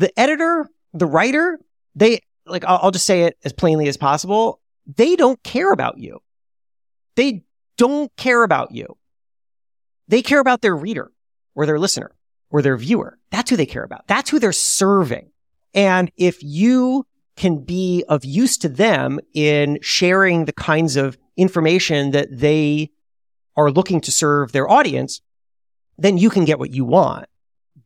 The editor, the writer, they like, I'll, I'll just say it as plainly as possible. They don't care about you. They don't care about you. They care about their reader or their listener or their viewer. That's who they care about. That's who they're serving. And if you can be of use to them in sharing the kinds of information that they are looking to serve their audience, then you can get what you want.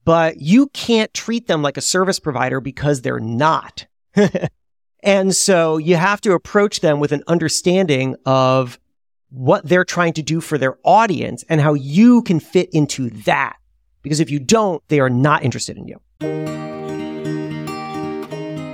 But you can't treat them like a service provider because they're not. and so you have to approach them with an understanding of what they're trying to do for their audience and how you can fit into that. Because if you don't, they are not interested in you.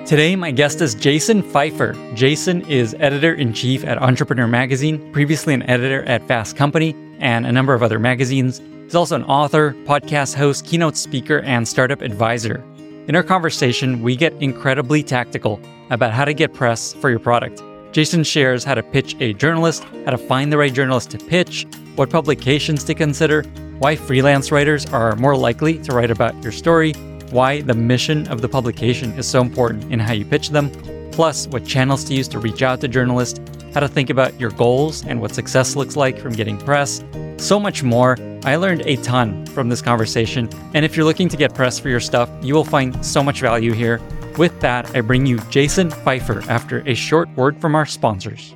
Today, my guest is Jason Feifer. Jason is editor in chief at Entrepreneur Magazine, previously an editor at Fast Company and a number of other magazines. He's also an author, podcast host, keynote speaker, and startup advisor. In our conversation, we get incredibly tactical about how to get press for your product. Jason shares how to pitch a journalist, how to find the right journalist to pitch, what publications to consider, why freelance writers are more likely to write about your story, why the mission of the publication is so important in how you pitch them, plus what channels to use to reach out to journalists, how to think about your goals and what success looks like from getting press, so much more. I learned a ton from this conversation, and if you're looking to get press for your stuff, you will find so much value here. With that, I bring you Jason Feifer after a short word from our sponsors.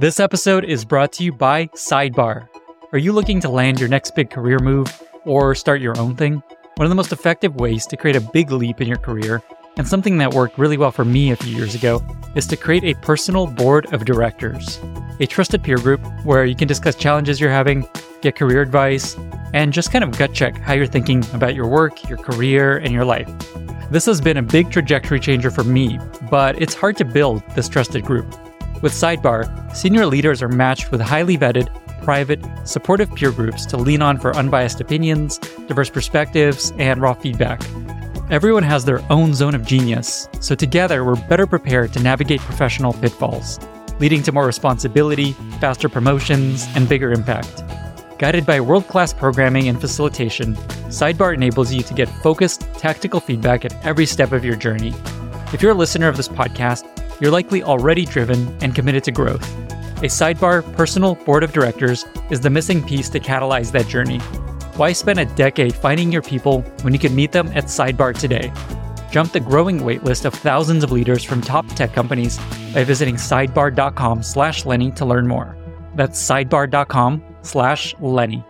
This episode is brought to you by Sidebar. Are you looking to land your next big career move or start your own thing? One of the most effective ways to create a big leap in your career, and something that worked really well for me a few years ago, is to create a personal board of directors, a trusted peer group where you can discuss challenges you're having, get career advice, and just kind of gut check how you're thinking about your work, your career, and your life. This has been a big trajectory changer for me, but it's hard to build this trusted group. With Sidebar, senior leaders are matched with highly vetted, private, supportive peer groups to lean on for unbiased opinions, diverse perspectives, and raw feedback. Everyone has their own zone of genius, so together we're better prepared to navigate professional pitfalls, leading to more responsibility, faster promotions, and bigger impact. Guided by world class programming and facilitation, Sidebar enables you to get focused, tactical feedback at every step of your journey. If you're a listener of this podcast, you're likely already driven and committed to growth. A sidebar personal board of directors is the missing piece to catalyze that journey. Why spend a decade finding your people when you can meet them at Sidebar today? Jump the growing waitlist of thousands of leaders from top tech companies by visiting sidebar.com slash Lenny to learn more. That's sidebar.com slash Lenny.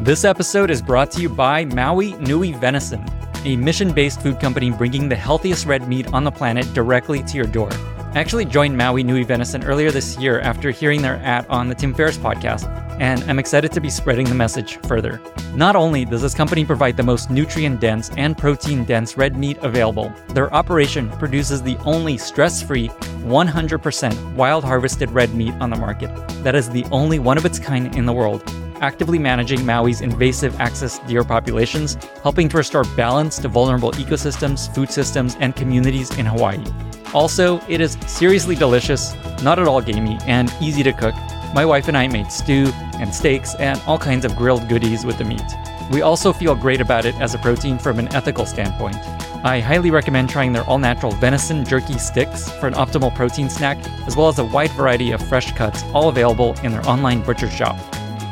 This episode is brought to you by Maui Nui Venison, a mission based food company bringing the healthiest red meat on the planet directly to your door. I actually joined Maui Nui Venison earlier this year after hearing their ad on the Tim Ferriss podcast, and I'm excited to be spreading the message further. Not only does this company provide the most nutrient dense and protein dense red meat available, their operation produces the only stress free, 100% wild harvested red meat on the market. That is the only one of its kind in the world actively managing Maui's invasive axis deer populations, helping to restore balance to vulnerable ecosystems, food systems, and communities in Hawaii. Also, it is seriously delicious, not at all gamey, and easy to cook. My wife and I made stew and steaks and all kinds of grilled goodies with the meat. We also feel great about it as a protein from an ethical standpoint. I highly recommend trying their all natural venison jerky sticks for an optimal protein snack, as well as a wide variety of fresh cuts, all available in their online butcher shop.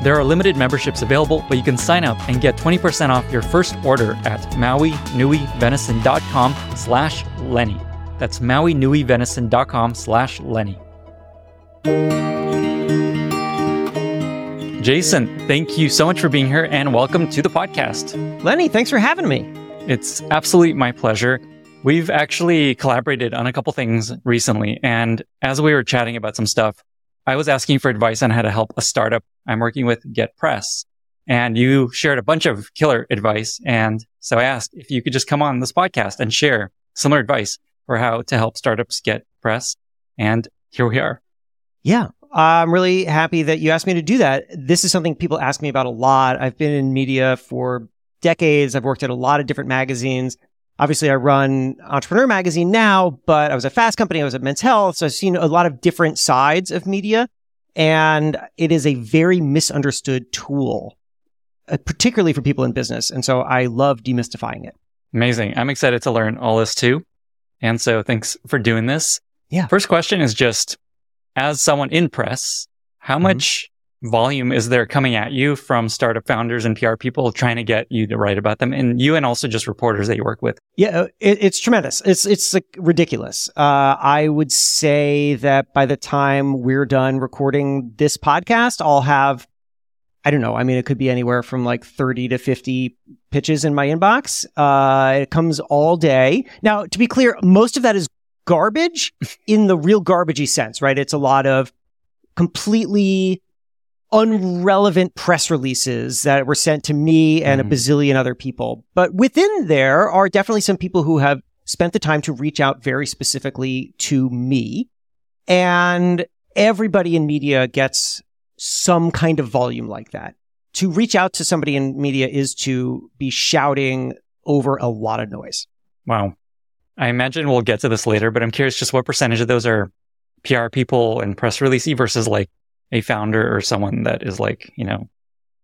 There are limited memberships available, but you can sign up and get 20% off your first order at mauinuivenison.com slash Lenny. That's mauinuivenison.com slash Lenny. Jason, thank you so much for being here and welcome to the podcast. Lenny, thanks for having me. It's absolutely my pleasure. We've actually collaborated on a couple things recently. And as we were chatting about some stuff, I was asking for advice on how to help a startup I'm working with get press. And you shared a bunch of killer advice. And so I asked if you could just come on this podcast and share similar advice for how to help startups get press. And here we are. Yeah. I'm really happy that you asked me to do that. This is something people ask me about a lot. I've been in media for decades. I've worked at a lot of different magazines. Obviously, I run Entrepreneur Magazine now, but I was at Fast Company. I was at Men's Health. So I've seen a lot of different sides of media. And it is a very misunderstood tool, uh, particularly for people in business. And so I love demystifying it. Amazing. I'm excited to learn all this too. And so thanks for doing this. Yeah. First question is just as someone in press, how Mhm. much volume is there coming at you from startup founders and PR people trying to get you to write about them and you and also just reporters that you work with? Yeah, uh, it, it's tremendous. It's it's like ridiculous. Uh, I would say that by the time we're done recording this podcast, I'll have I don't know. I mean, it could be anywhere from like thirty to fifty pitches in my inbox. Uh, it comes all day. Now, to be clear, most of that is garbage in the real garbagey sense, right? It's a lot of completely unrelevant press releases that were sent to me and Mhm. a bazillion other people. But within there are definitely some people who have spent the time to reach out very specifically to me. And everybody in media gets some kind of volume like that. To reach out to somebody in media is to be shouting over a lot of noise. Wow. I imagine we'll get to this later, but I'm curious just what percentage of those are PR people and press releasey versus like a founder or someone that is like, you know,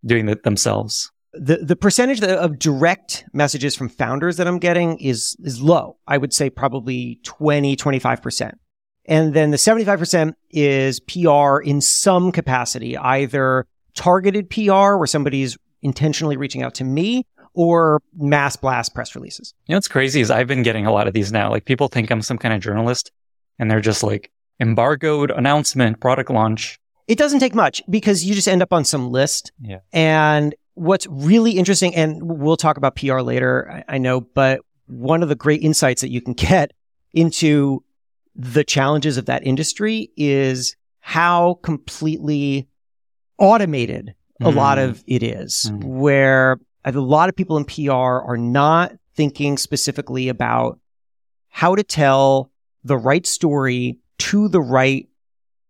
doing it themselves. the the percentage of direct messages from founders that I'm getting is is low. I would say probably 20 25%. And then the 75% is PR in some capacity, either targeted PR where somebody's intentionally reaching out to me or mass blast press releases. You know what's crazy is I've been getting a lot of these now. Like people think I'm some kind of journalist and they're just like embargoed announcement, product launch. It doesn't take much because you just end up on some list. Yeah. And what's really interesting, and we'll talk about PR later, I, I know, but one of the great insights that you can get into the challenges of that industry is how completely automated a lot Mm. of it is, Mm. where a lot of people in PR are not thinking specifically about how to tell the right story to the right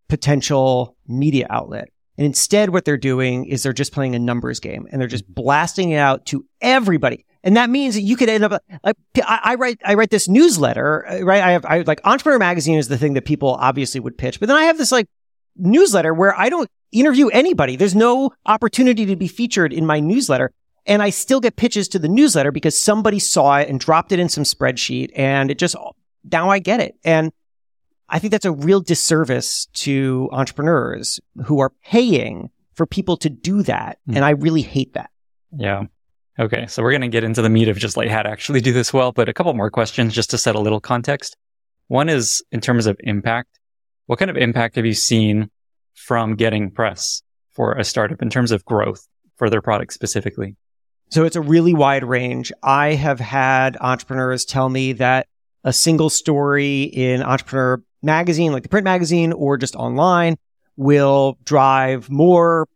potential media outlet. And instead, what they're doing is they're just playing a numbers game and they're just blasting it out to everybody. And that means that you could end up like I, I write I write this newsletter, uh, right? I have I like Entrepreneur Magazine is the thing that people obviously would pitch, but then I have this like newsletter where I don't interview anybody. There's no opportunity to be featured in my newsletter. And I still get pitches to the newsletter because somebody saw it and dropped it in some spreadsheet and it just, now I get it. And I think that's a real disservice to entrepreneurs who are paying for people to do that. Mm. And I really hate that. Yeah. Okay. So we're going to get into the meat of just like how to actually do this well, but a couple more questions just to set a little context. One is in terms of impact. What kind of impact have you seen from getting press for a startup in terms of growth for their product specifically? So it's a really wide range. I have had entrepreneurs tell me that a single story in Entrepreneur Magazine, like the print magazine or just online, will drive more,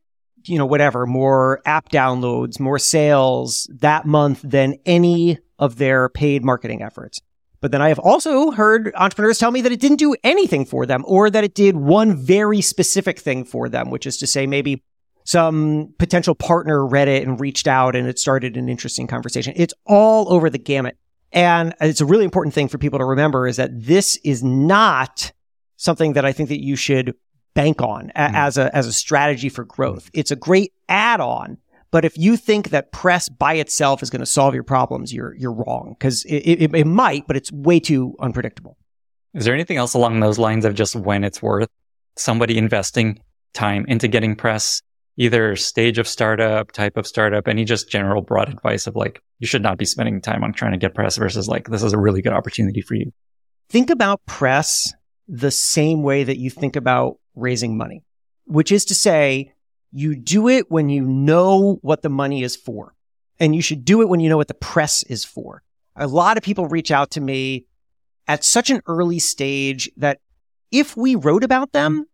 you know, whatever, more app downloads, more sales that month than any of their paid marketing efforts. But then I have also heard entrepreneurs tell me that it didn't do anything for them or that it did one very specific thing for them, which is to say maybe some potential partner read it and reached out and it started an interesting conversation. It's all over the gamut. And it's a really important thing for people to remember is that this is not something that I think that you should bank on a- Mm. as a, as a strategy for growth. It's a great add on. But if you think that press by itself is going to solve your problems, you're, you're wrong because it, it, it might, but it's way too unpredictable. Is there anything else along those lines of just when it's worth somebody investing time into getting press, either stage of startup, type of startup, any just general broad advice of like, you should not be spending time on trying to get press versus like, this is a really good opportunity for you? think about press the same way that you think about raising money, which is to say, you do it when you know what the money is for. And you should do it when you know what the press is for. A lot of people reach out to me at such an early stage that if we wrote about them,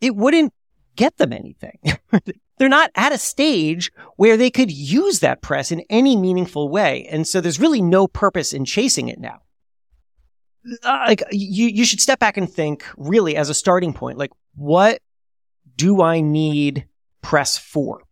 it wouldn't get them anything. They're not at a stage where they could use that press in any meaningful way. And so there's really no purpose in chasing it now uh, like you you should step back and think really as a starting point like what do i need press for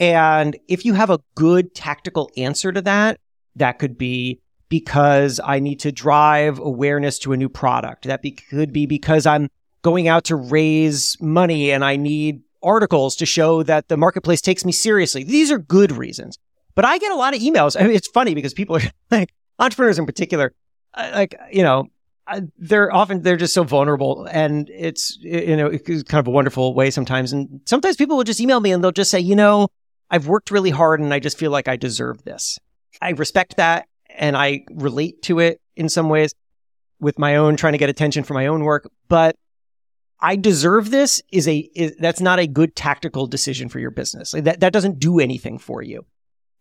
and if you have a good tactical answer to that that could be because i need to drive awareness to a new product that be, could be because i'm going out to raise money and i need articles to show that the marketplace takes me seriously these are good reasons but i get a lot of emails I mean, it's funny because people are like entrepreneurs in particular, uh, like, you know, uh, they're often, they're just so vulnerable and it's, you know, it's kind of a wonderful way sometimes. And sometimes people will just email me and they'll just say, you know, I've worked really hard and I just feel like I deserve this. I respect that and I relate to it in some ways with my own trying to get attention for my own work, but I deserve this is a is, that's not a good tactical decision for your business. Like that that doesn't do anything for you.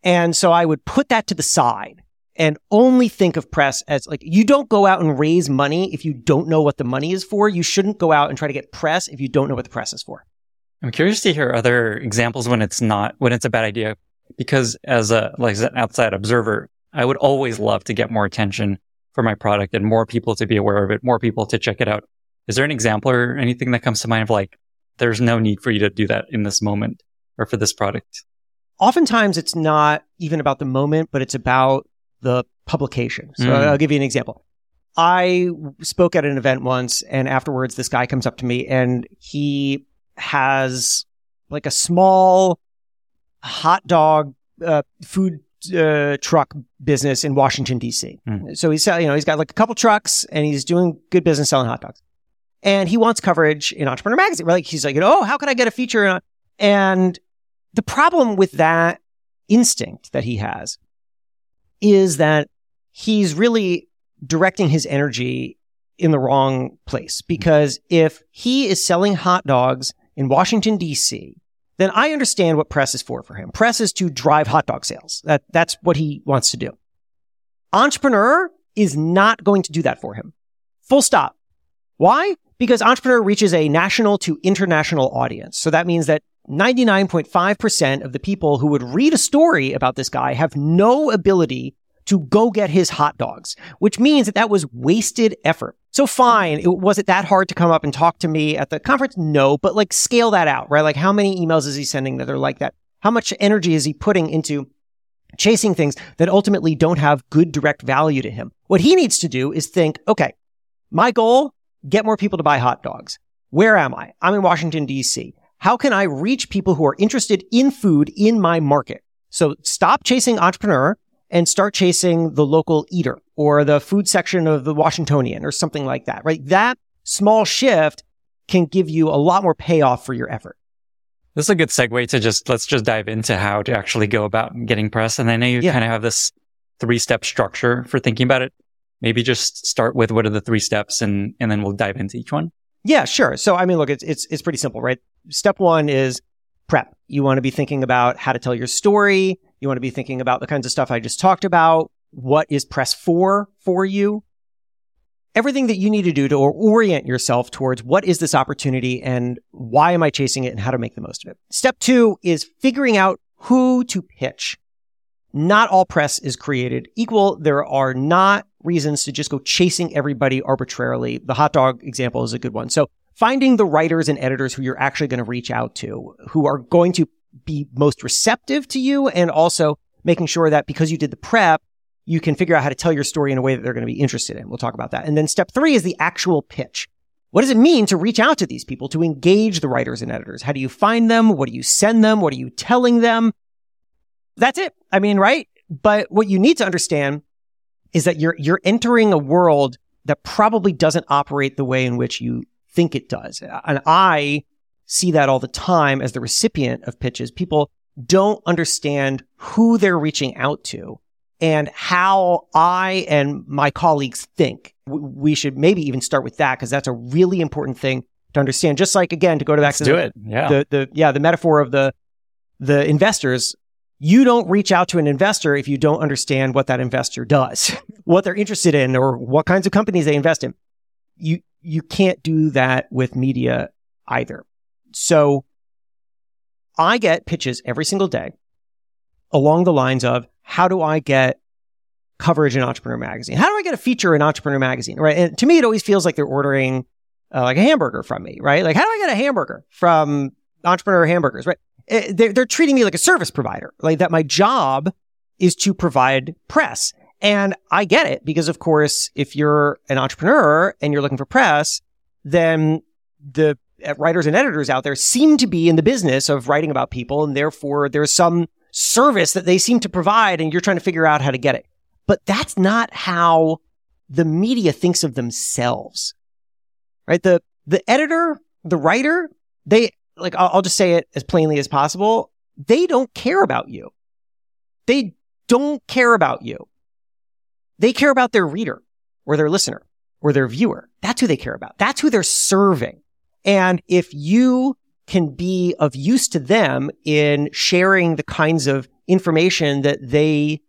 And so I would put that to the side and only think of press as like you don't go out and raise money if you don't know what the money is for. You shouldn't go out and try to get press if you don't know what the press is for. I'm curious to hear other examples when it's not when it's a bad idea because as a like as an outside observer, I would always love to get more attention for my product and more people to be aware of it, more people to check it out. Is there an example or anything that comes to mind of like, there's no need for you to do that in this moment or for this product? Oftentimes it's not even about the moment, but it's about the publication. So mm. I'll give you an example. I spoke at an event once and afterwards this guy comes up to me and he has like a small hot dog uh, food uh, truck business in Washington D.C. Mm. So he's you know he's got like a couple trucks and he's doing good business selling hot dogs, and he wants coverage in Entrepreneur Magazine. Like he's like, oh, how can I get a feature? And the problem with that instinct that he has is that he's really directing his energy in the wrong place because if he is selling hot dogs in Washington D.C then I understand what press is for for him. Press is to drive hot dog sales. That, that's what he wants to do. Entrepreneur is not going to do that for him. Full stop. Why? Because entrepreneur reaches a national to international audience. So that means that 99.5% of the people who would read a story about this guy have no ability to go get his hot dogs, which means that that was wasted effort. So fine. It, was it that hard to come up and talk to me at the conference? No, but like scale that out, right? Like how many emails is he sending that are like that? How much energy is he putting into chasing things that ultimately don't have good direct value to him? What he needs to do is think, okay, my goal, get more people to buy hot dogs. Where am I? I'm in Washington, DC. How can I reach people who are interested in food in my market? So stop chasing entrepreneur and start chasing the local eater or the food section of the Washingtonian or something like that, right? That small shift can give you a lot more payoff for your effort. This is a good segue to just let's just dive into how to actually go about getting press. And I know you yeah. kind of have this three step structure for thinking about it. Maybe just start with what are the three steps and, and then we'll dive into each one. Yeah, sure. So, I mean, look, it's, it's, it's pretty simple, right? Step one is prep. You want to be thinking about how to tell your story. You want to be thinking about the kinds of stuff I just talked about. What is press for for you? Everything that you need to do to orient yourself towards what is this opportunity and why am I chasing it and how to make the most of it. Step two is figuring out who to pitch. Not all press is created equal. There are not reasons to just go chasing everybody arbitrarily. The hot dog example is a good one. So finding the writers and editors who you're actually going to reach out to, who are going to be most receptive to you and also making sure that because you did the prep, you can figure out how to tell your story in a way that they're going to be interested in. We'll talk about that. And then step three is the actual pitch. What does it mean to reach out to these people, to engage the writers and editors? How do you find them? What do you send them? What are you telling them? That's it. I mean, right? But what you need to understand is that you're, you're entering a world that probably doesn't operate the way in which you think it does. And I see that all the time as the recipient of pitches. People don't understand who they're reaching out to and how I and my colleagues think. We should maybe even start with that because that's a really important thing to understand. Just like again, to go to back Let's to do the, it. Yeah. the the yeah the metaphor of the the investors. You don't reach out to an investor if you don't understand what that investor does, what they're interested in, or what kinds of companies they invest in. You you can't do that with media either. So I get pitches every single day along the lines of how do I get coverage in Entrepreneur Magazine? How do I get a feature in Entrepreneur Magazine? Right. And to me, it always feels like they're ordering uh, like a hamburger from me, right? Like, how do I get a hamburger from Entrepreneur Hamburgers, right? Eh, they're, they're treating me like a service provider, like that my job is to provide press. And I get it because, of course, if you're an entrepreneur and you're looking for press, then the writers and editors out there seem to be in the business of writing about people. And therefore there's some service that they seem to provide and you're trying to figure out how to get it. But that's not how the media thinks of themselves, right? The, the editor, the writer, they, like, I'll, I'll just say it as plainly as possible. They don't care about you. They don't care about you. They care about their reader or their listener or their viewer. That's who they care about. That's who they're serving. And if you can be of use to them in sharing the kinds of information that they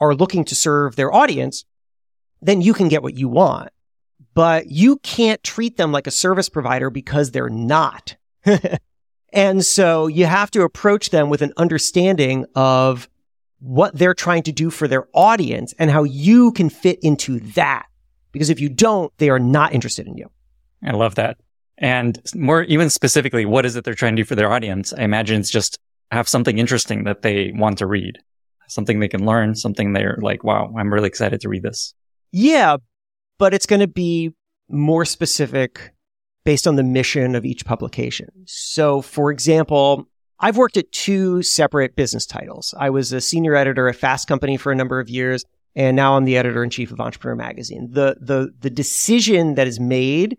are looking to serve their audience, then you can get what you want. But you can't treat them like a service provider because they're not. And so you have to approach them with an understanding of what they're trying to do for their audience and how you can fit into that. Because if you don't, they are not interested in you. I love that. And more even specifically, what is it they're trying to do for their audience? I imagine it's just have something interesting that they want to read, something they can learn, something they're like, wow, I'm really excited to read this. Yeah, but it's going to be more specific based on the mission of each publication. So, for example, I've worked at two separate business titles. I was a senior editor at Fast Company for a number of years, and now I'm the editor in chief of Entrepreneur Magazine. The the the decision that is made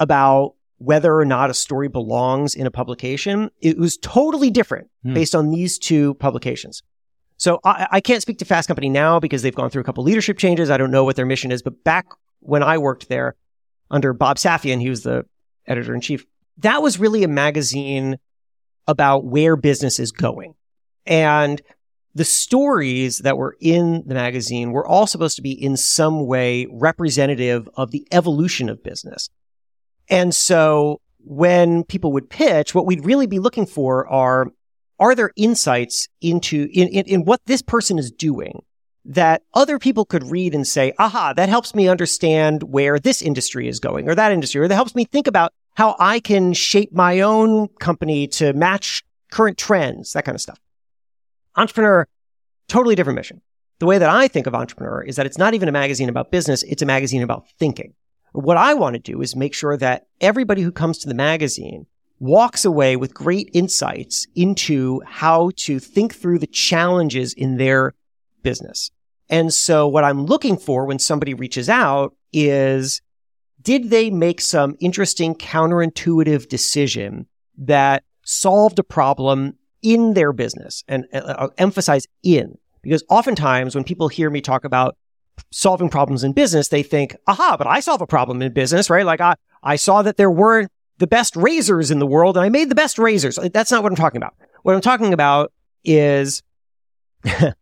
about whether or not a story belongs in a publication, it was totally different hmm. based on these two publications. So I, I, can't speak to Fast Company now because they've gone through a couple leadership changes. I don't know what their mission is, but back when I worked there under Bob Safian, he was the editor in chief. That was really a magazine about where business is going. And the stories that were in the magazine were all supposed to be in some way representative of the evolution of business. And so when people would pitch, what we'd really be looking for are, are there insights into, in, in, in what this person is doing that other people could read and say, aha, that helps me understand where this industry is going or that industry, or that helps me think about how I can shape my own company to match current trends, that kind of stuff. Entrepreneur, totally different mission. The way that I think of Entrepreneur is that it's not even a magazine about business. It's a magazine about thinking. What I want to do is make sure that everybody who comes to the magazine walks away with great insights into how to think through the challenges in their business. And so what I'm looking for when somebody reaches out is, did they make some interesting counterintuitive decision that solved a problem in their business? And uh, I'll emphasize in, because oftentimes when people hear me talk about solving problems in business, they think, aha, but I solve a problem in business, right? Like I, I saw that there weren't the best razors in the world and I made the best razors. That's not what I'm talking about. What I'm talking about is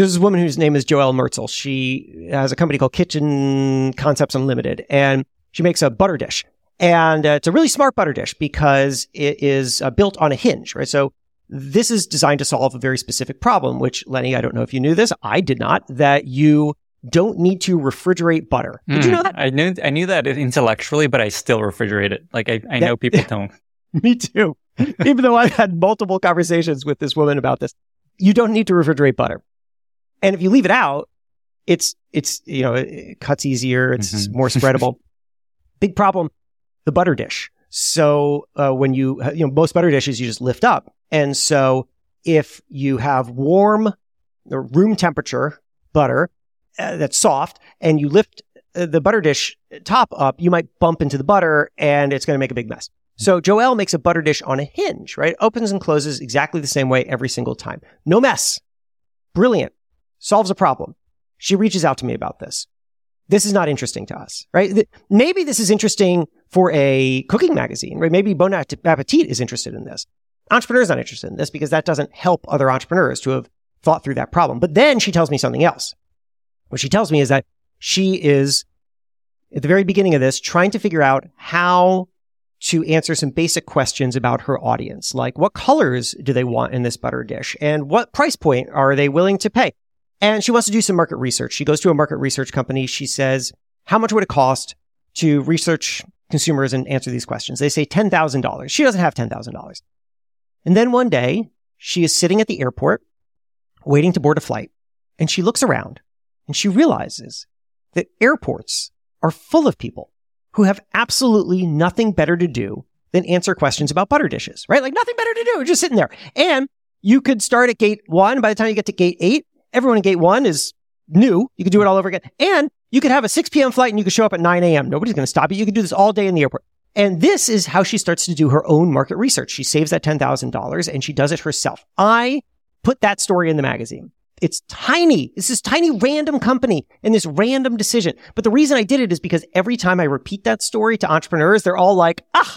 there's a woman whose name is Joelle Mertzel. She has a company called Kitchen Concepts Unlimited and she makes a butter dish. And uh, it's a really smart butter dish because it is uh, built on a hinge, right? So this is designed to solve a very specific problem, which Lenny, I don't know if you knew this. I did not, that you don't need to refrigerate butter. Did mm, you hmm. know that? I knew, I knew that intellectually, but I still refrigerate it. Like I, I that, know people don't. me too. Even though I've had multiple conversations with this woman about this, you don't need to refrigerate butter. And if you leave it out, it's, it's, you know, it cuts easier. It's mm-hmm. more spreadable. Big problem. The butter dish. So uh, when you you know most butter dishes you just lift up, and so if you have warm, or room temperature butter uh, that's soft, and you lift uh, the butter dish top up, you might bump into the butter, and it's going to make a big mess. So Joelle makes a butter dish on a hinge, right? Opens and closes exactly the same way every single time. No mess. Brilliant. Solves a problem. She reaches out to me about this this is not interesting to us, right? Maybe this is interesting for a cooking magazine, right? Maybe Bon Appetit is interested in this. Entrepreneur's not interested in this because that doesn't help other entrepreneurs to have thought through that problem. But then she tells me something else. What she tells me is that she is at the very beginning of this trying to figure out how to answer some basic questions about her audience, like what colors do they want in this butter dish and what price point are they willing to pay? And she wants to do some market research. She goes to a market research company. She says, how much would it cost to research consumers and answer these questions? They say $10,000. She doesn't have $10,000. And then one day she is sitting at the airport waiting to board a flight and she looks around and she realizes that airports are full of people who have absolutely nothing better to do than answer questions about butter dishes, right? Like nothing better to do, just sitting there. And you could start at gate one. By the time you get to gate eight, everyone in gate one is new. You could do it all over again. And you could have a 6 p.m. flight and you could show up at 9 a.m. Nobody's going to stop you. You could do this all day in the airport. And this is how she starts to do her own market research. She saves that $10,000 and she does it herself. I put that story in the magazine. It's tiny. It's this tiny random company and this random decision. But the reason I did it is because every time I repeat that story to entrepreneurs, they're all like, ah,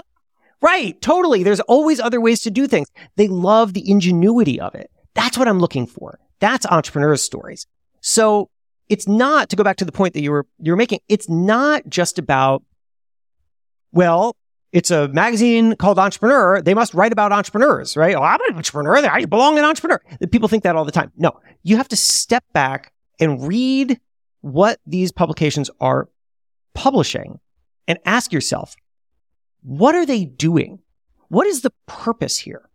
right, totally. There's always other ways to do things. They love the ingenuity of it. That's what I'm looking for. That's entrepreneurs stories. So it's not to go back to the point that you were, you were making. It's not just about, well, it's a magazine called Entrepreneur. They must write about entrepreneurs, right? Oh, I'm an entrepreneur. I belong in Entrepreneur. People think that all the time. No, you have to step back and read what these publications are publishing and ask yourself, what are they doing? What is the purpose here?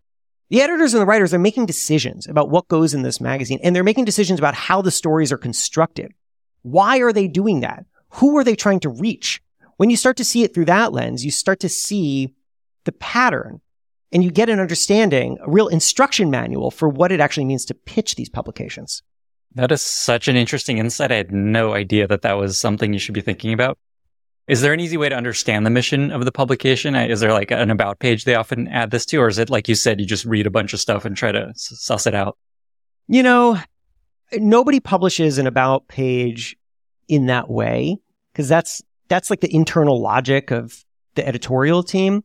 The editors and the writers are making decisions about what goes in this magazine and they're making decisions about how the stories are constructed. Why are they doing that? Who are they trying to reach? When you start to see it through that lens, you start to see the pattern and you get an understanding, a real instruction manual for what it actually means to pitch these publications. That is such an interesting insight. I had no idea that that was something you should be thinking about. Is there an easy way to understand the mission of the publication? Is there like an about page they often add this to, or is it like you said, you just read a bunch of stuff and try to suss it out? You know, nobody publishes an about page in that way because that's that's like the internal logic of the editorial team.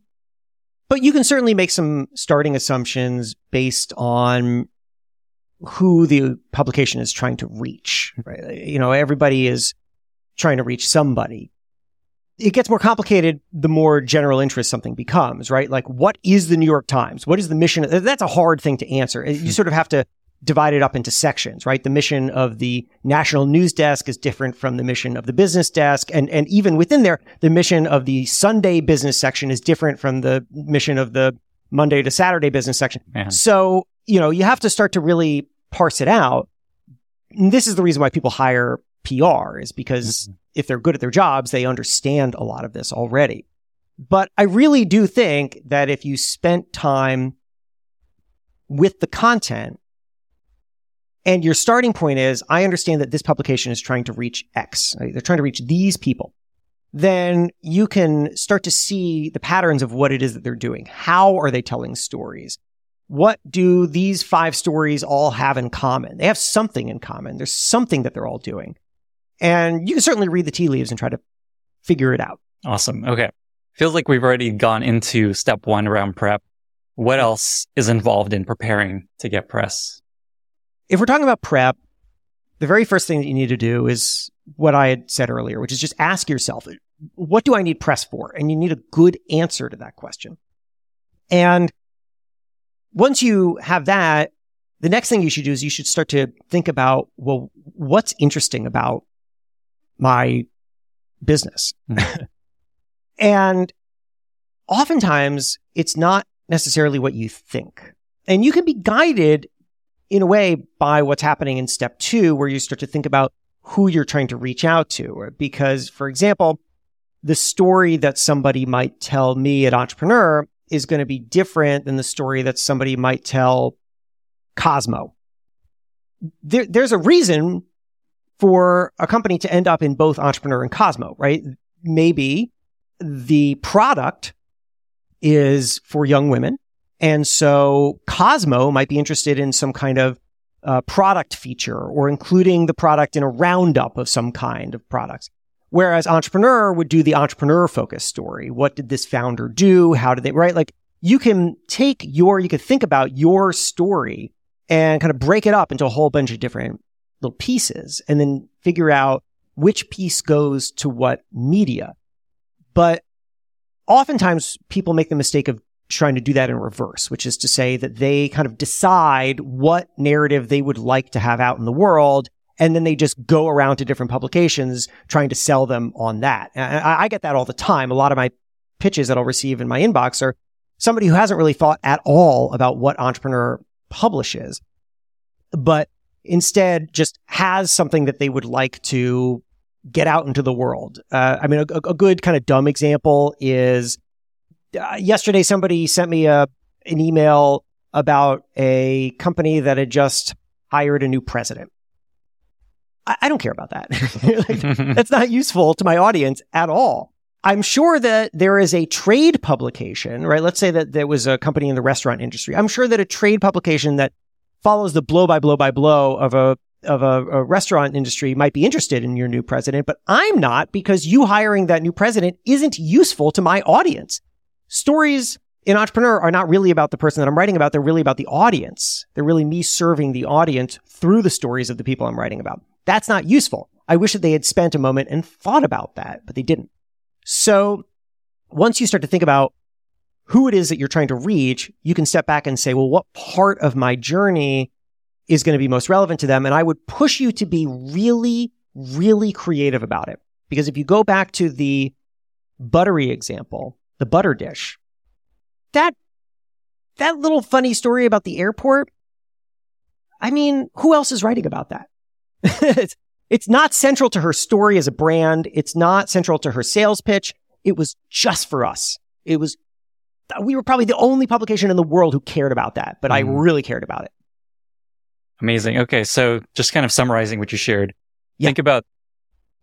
But you can certainly make some starting assumptions based on who the publication is trying to reach. Right? You know, everybody is trying to reach somebody. It gets more complicated the more general interest something becomes, right? Like, what is the New York Times? What is the mission? That's a hard thing to answer. You hmm. sort of have to divide it up into sections, right? The mission of the national news desk is different from the mission of the business desk. And, and even within there, the mission of the Sunday business section is different from the mission of the Monday to Saturday business section. Man. So, you know, you have to start to really parse it out. And this is the reason why people hire PR is because mm-hmm. if they're good at their jobs, they understand a lot of this already. But I really do think that if you spent time with the content and your starting point is, I understand that this publication is trying to reach X. Right? They're trying to reach these people. Then you can start to see the patterns of what it is that they're doing. How are they telling stories? What do these five stories all have in common? They have something in common. There's something that they're all doing. And you can certainly read the tea leaves and try to figure it out. Awesome. Okay. Feels like we've already gone into step one around prep. What else is involved in preparing to get press? if we're talking about prep, the very first thing that you need to do is what I had said earlier, which is just ask yourself, what do I need press for? And you need a good answer to that question. And once you have that, the next thing you should do is you should start to think about, well, what's interesting about my business? Mm-hmm. and oftentimes it's not necessarily what you think. And you can be guided in a way by what's happening in step two, where you start to think about who you're trying to reach out to. Because, for example, the story that somebody might tell me at Entrepreneur is going to be different than the story that somebody might tell Cosmo. There, there's a reason for a company to end up in both Entrepreneur and Cosmo, right? Maybe the product is for young women and so Cosmo might be interested in some kind of uh, product feature or including the product in a roundup of some kind of products. Whereas entrepreneur would do the entrepreneur focused story. What did this founder do? How did they, right? Like you can take your, you can think about your story and kind of break it up into a whole bunch of different little pieces and then figure out which piece goes to what media. But oftentimes people make the mistake of trying to do that in reverse, which is to say that they kind of decide what narrative they would like to have out in the world. And then they just go around to different publications trying to sell them on that. I, I get that all the time. A lot of my pitches that I'll receive in my inbox are somebody who hasn't really thought at all about what entrepreneur publishes, but instead just has something that they would like to get out into the world. Uh, I mean, a, a good kind of dumb example is uh, yesterday somebody sent me a an email about a company that had just hired a new president. I, I don't care about that. like, that's not useful to my audience at all. I'm sure that there is a trade publication, right? Let's say that there was a company in the restaurant industry. I'm sure that a trade publication that follows the blow by blow by blow of a of a, a, restaurant industry might be interested in your new president, but I'm not because you hiring that new president isn't useful to my audience. Stories in entrepreneur are not really about the person that I'm writing about. They're really about the audience. They're really me serving the audience through the stories of the people I'm writing about. That's not useful. I wish that they had spent a moment and thought about that, but they didn't. So once you start to think about who it is that you're trying to reach, you can step back and say, well, what part of my journey is going to be most relevant to them? And I would push you to be really, really creative about it. Because if you go back to the Butterie example, the butter dish, that, that little funny story about the airport, I mean, who else is writing about that? it's, it's not central to her story as a brand. It's not central to her sales pitch. It was just for us. It was, we were probably the only publication in the world who cared about that, but mm. I really cared about it. Amazing. Okay. So just kind of summarizing what you shared, yeah. think about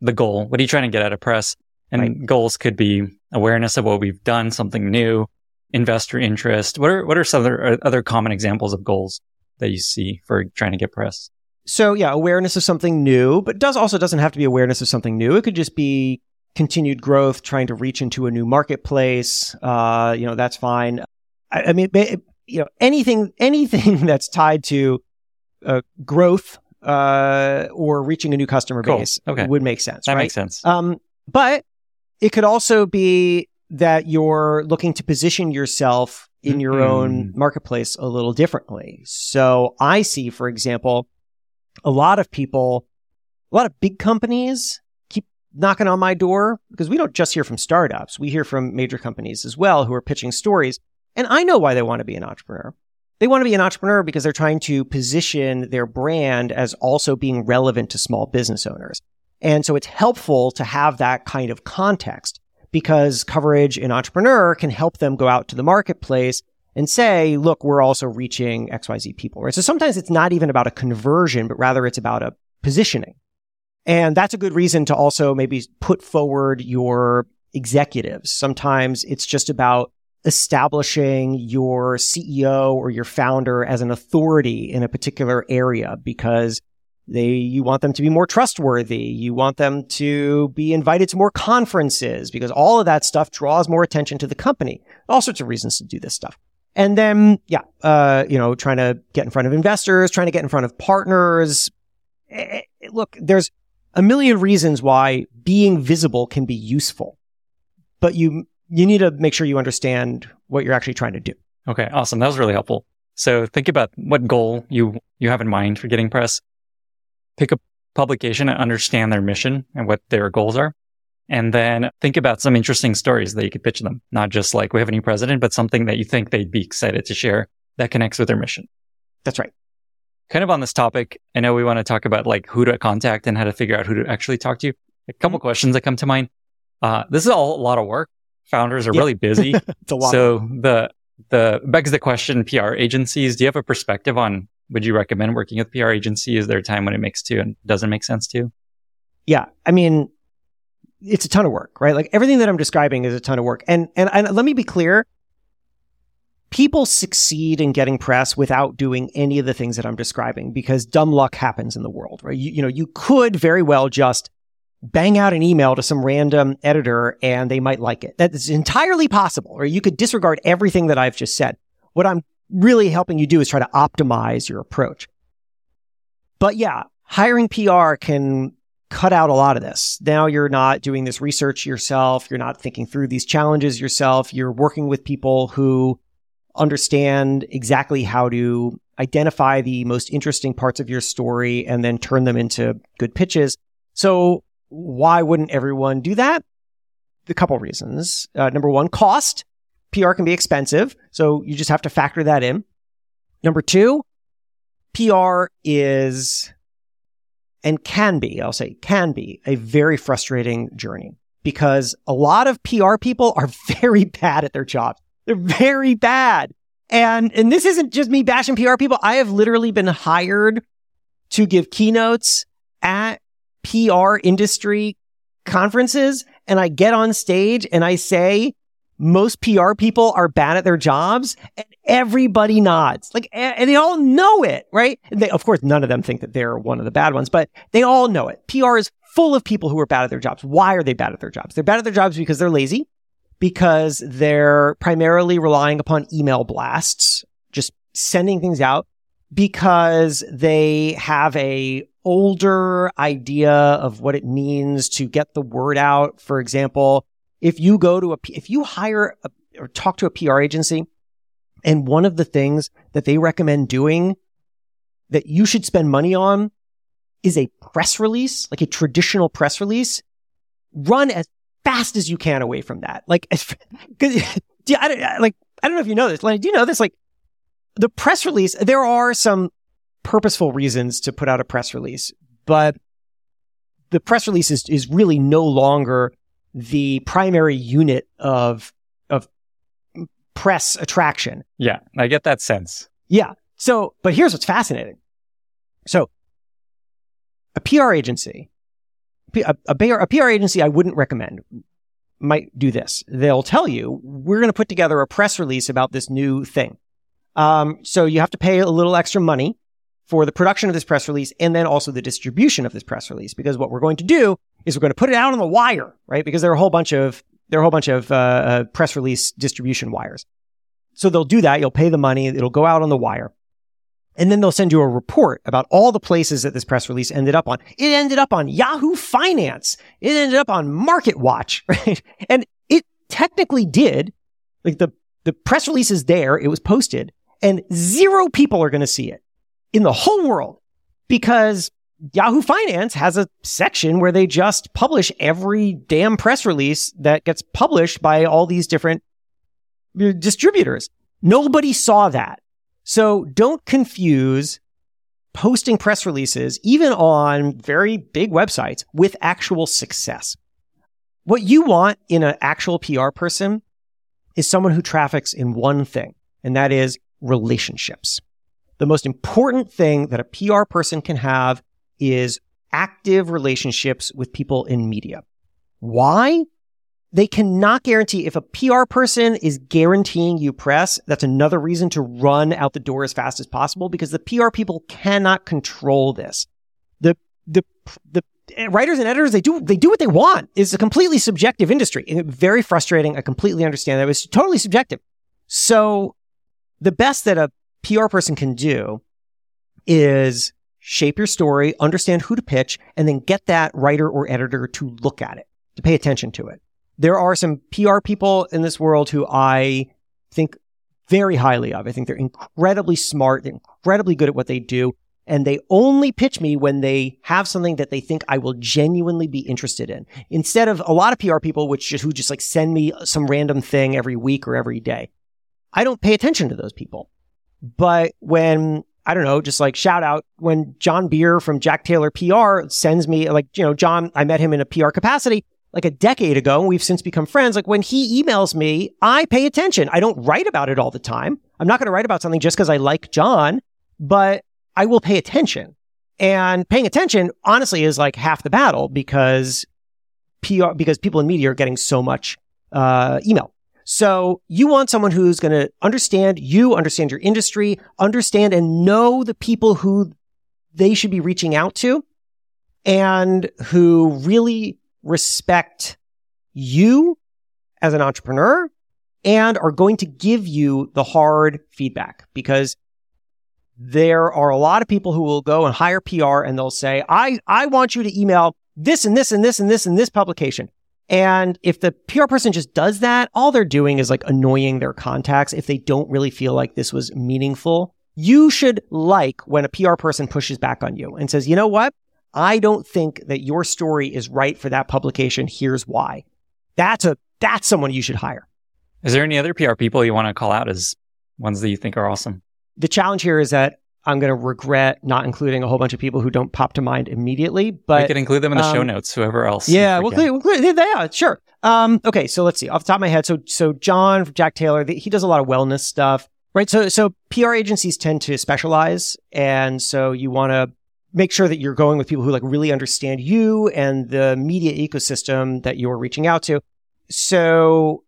the goal. What are you trying to get out of press? And right. goals could be awareness of what we've done, something new, investor interest. What are, what are some other, other common examples of goals that you see for trying to get press? So yeah, awareness of something new, but does also doesn't have to be awareness of something new. It could just be continued growth, trying to reach into a new marketplace. Uh, you know, that's fine. I, I mean, you know, anything, anything that's tied to uh, growth uh, or reaching a new customer cool. base okay. would make sense. That right? makes sense. Um, but it could also be that you're looking to position yourself in your mm-hmm. own marketplace a little differently. So I see, for example, a lot of people, a lot of big companies knocking on my door because we don't just hear from startups. We hear from major companies as well who are pitching stories. And I know why they want to be an entrepreneur. They want to be an entrepreneur because they're trying to position their brand as also being relevant to small business owners. And so it's helpful to have that kind of context because coverage in entrepreneur can help them go out to the marketplace and say, look, we're also reaching XYZ people, right? So sometimes it's not even about a conversion, but rather it's about a positioning. And that's a good reason to also maybe put forward your executives. Sometimes it's just about establishing your CEO or your founder as an authority in a particular area because they, you want them to be more trustworthy. You want them to be invited to more conferences because all of that stuff draws more attention to the company. All sorts of reasons to do this stuff. And then, yeah, uh, you know, trying to get in front of investors, trying to get in front of partners. Eh, eh, look, there's a million reasons why being visible can be useful, but you, you need to make sure you understand what you're actually trying to do. Okay. Awesome. That was really helpful. So think about what goal you, you have in mind for getting press. Pick a publication and understand their mission and what their goals are. And then think about some interesting stories that you could pitch them. Not just like we have a new president, but something that you think they'd be excited to share that connects with their mission. That's right. Kind of on this topic, I know we want to talk about like who to contact and how to figure out who to actually talk to. A couple mm-hmm. questions that come to mind. Uh, this is all a lot of work. Founders are yeah. really busy. it's a lot. So the, the begs the question, PR agencies, do you have a perspective on would you recommend working with PR agency? Is there a time when it makes to and doesn't make sense to? Yeah. I mean, it's a ton of work, right? Like everything that I'm describing is a ton of work. And, and, and let me be clear. People succeed in getting press without doing any of the things that I'm describing because dumb luck happens in the world, right? You, you know, you could very well just bang out an email to some random editor and they might like it. That is entirely possible, or you could disregard everything that I've just said. What I'm really helping you do is try to optimize your approach. But yeah, hiring PR can cut out a lot of this. Now you're not doing this research yourself. You're not thinking through these challenges yourself. You're working with people who understand exactly how to identify the most interesting parts of your story and then turn them into good pitches. So why wouldn't everyone do that? A couple reasons. Uh, number one, cost. PR can be expensive. So you just have to factor that in. Number two, PR is and can be, I'll say can be a very frustrating journey because a lot of PR people are very bad at their jobs. They're very bad. And, and this isn't just me bashing PR people. I have literally been hired to give keynotes at PR industry conferences and I get on stage and I say, most PR people are bad at their jobs and everybody nods. Like, and they all know it, right? They, of course, none of them think that they're one of the bad ones, but they all know it. PR is full of people who are bad at their jobs. Why are they bad at their jobs? They're bad at their jobs because they're lazy, because they're primarily relying upon email blasts, just sending things out because they have a older idea of what it means to get the word out. For example, if you go to a, if you hire a, or talk to a PR agency and one of the things that they recommend doing that you should spend money on is a press release, like a traditional press release, run as fast as you can away from that. Like, cause, yeah, I, like, I don't know if you know this, Lenny, do you know this? Like, the press release, there are some purposeful reasons to put out a press release, but the press release is, is really no longer the primary unit of, of press attraction. Yeah, I get that sense. Yeah. So, but here's what's fascinating. So, a PR agency, a, a, a PR agency I wouldn't recommend might do this. They'll tell you, we're going to put together a press release about this new thing. Um, so you have to pay a little extra money for the production of this press release and then also the distribution of this press release. Because what we're going to do is we're going to put it out on the wire, right? Because there are a whole bunch of there are a whole bunch of uh, uh, press release distribution wires. So they'll do that. You'll pay the money. It'll go out on the wire. And then they'll send you a report about all the places that this press release ended up on. It ended up on Yahoo Finance. It ended up on Market Watch, right? And it technically did. Like the, the press release is there. It was posted and zero people are going to see it in the whole world because Yahoo Finance has a section where they just publish every damn press release that gets published by all these different uh, distributors. Nobody saw that. So don't confuse posting press releases, even on very big websites, with actual success. What you want in an actual PR person is someone who traffics in one thing, and that is relationships. The most important thing that a PR person can have is active relationships with people in media. Why? They cannot guarantee if a PR person is guaranteeing you press, that's another reason to run out the door as fast as possible because the PR people cannot control this. The, the, the writers and editors, they do, they do what they want. It's a completely subjective industry. Very frustrating. I completely understand that. It's totally subjective. So the best that a PR person can do is shape your story, understand who to pitch, and then get that writer or editor to look at it, to pay attention to it. There are some PR people in this world who I think very highly of. I think they're incredibly smart, they're incredibly good at what they do, and they only pitch me when they have something that they think I will genuinely be interested in. Instead of a lot of PR people which just who just like send me some random thing every week or every day. I don't pay attention to those people. But when I don't know, just like shout out when John Beer from Jack Taylor PR sends me like, you know, John, I met him in a PR capacity like a decade ago and we've since become friends. Like when he emails me, I pay attention. I don't write about it all the time. I'm not going to write about something just because I like John, but I will pay attention. And paying attention honestly is like half the battle because PR, because people in media are getting so much, uh, email. So you want someone who's going to understand you, understand your industry, understand and know the people who they should be reaching out to and who really respect you as an entrepreneur and are going to give you the hard feedback because there are a lot of people who will go and hire PR and they'll say, I, I want you to email this and this and this and this and this publication. And if the PR person just does that, all they're doing is like annoying their contacts if they don't really feel like this was meaningful. You should like when a PR person pushes back on you and says, you know what? I don't think that your story is right for that publication. Here's why. That's a, that's someone you should hire. Is there any other PR people you want to call out as ones that you think are awesome? The challenge here is that I'm going to regret not including a whole bunch of people who don't pop to mind immediately. But we can include them in the um, show notes. Whoever else. Yeah, we'll we'll include, yeah, sure. Um, okay, so let's see. Off the top of my head, so so John Jack Taylor, he does a lot of wellness stuff, right? So so PR agencies tend to specialize, and so you want to make sure that you're going with people who like really understand you and the media ecosystem that you're reaching out to. So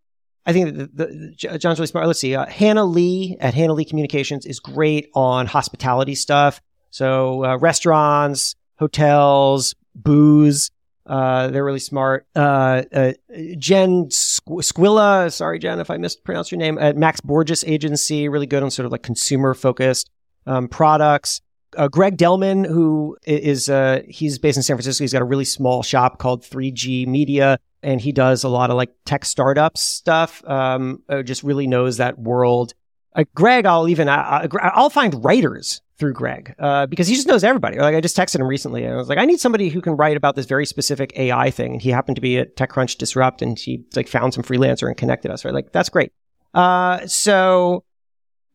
I think that the, the, John's really smart. Let's see. Uh, Hannah Lee at Hannah Lee Communications is great on hospitality stuff. So uh, restaurants, hotels, booze. Uh, they're really smart. Uh, uh, Jen Squilla, sorry, Jen, if I mispronounced your name, at Max Borges Agency, really good on sort of like consumer focused um, products. Uh, Greg Delman, who is uh, he's based in San Francisco, he's got a really small shop called 3G Media, and he does a lot of like tech startup stuff. Um, uh, just really knows that world. Uh, Greg, I'll even I, will find writers through Greg uh, because he just knows everybody. Like I just texted him recently, and I was like, I need somebody who can write about this very specific AI thing. And he happened to be at TechCrunch Disrupt, and he like found some freelancer and connected us. Right, like that's great. Uh, so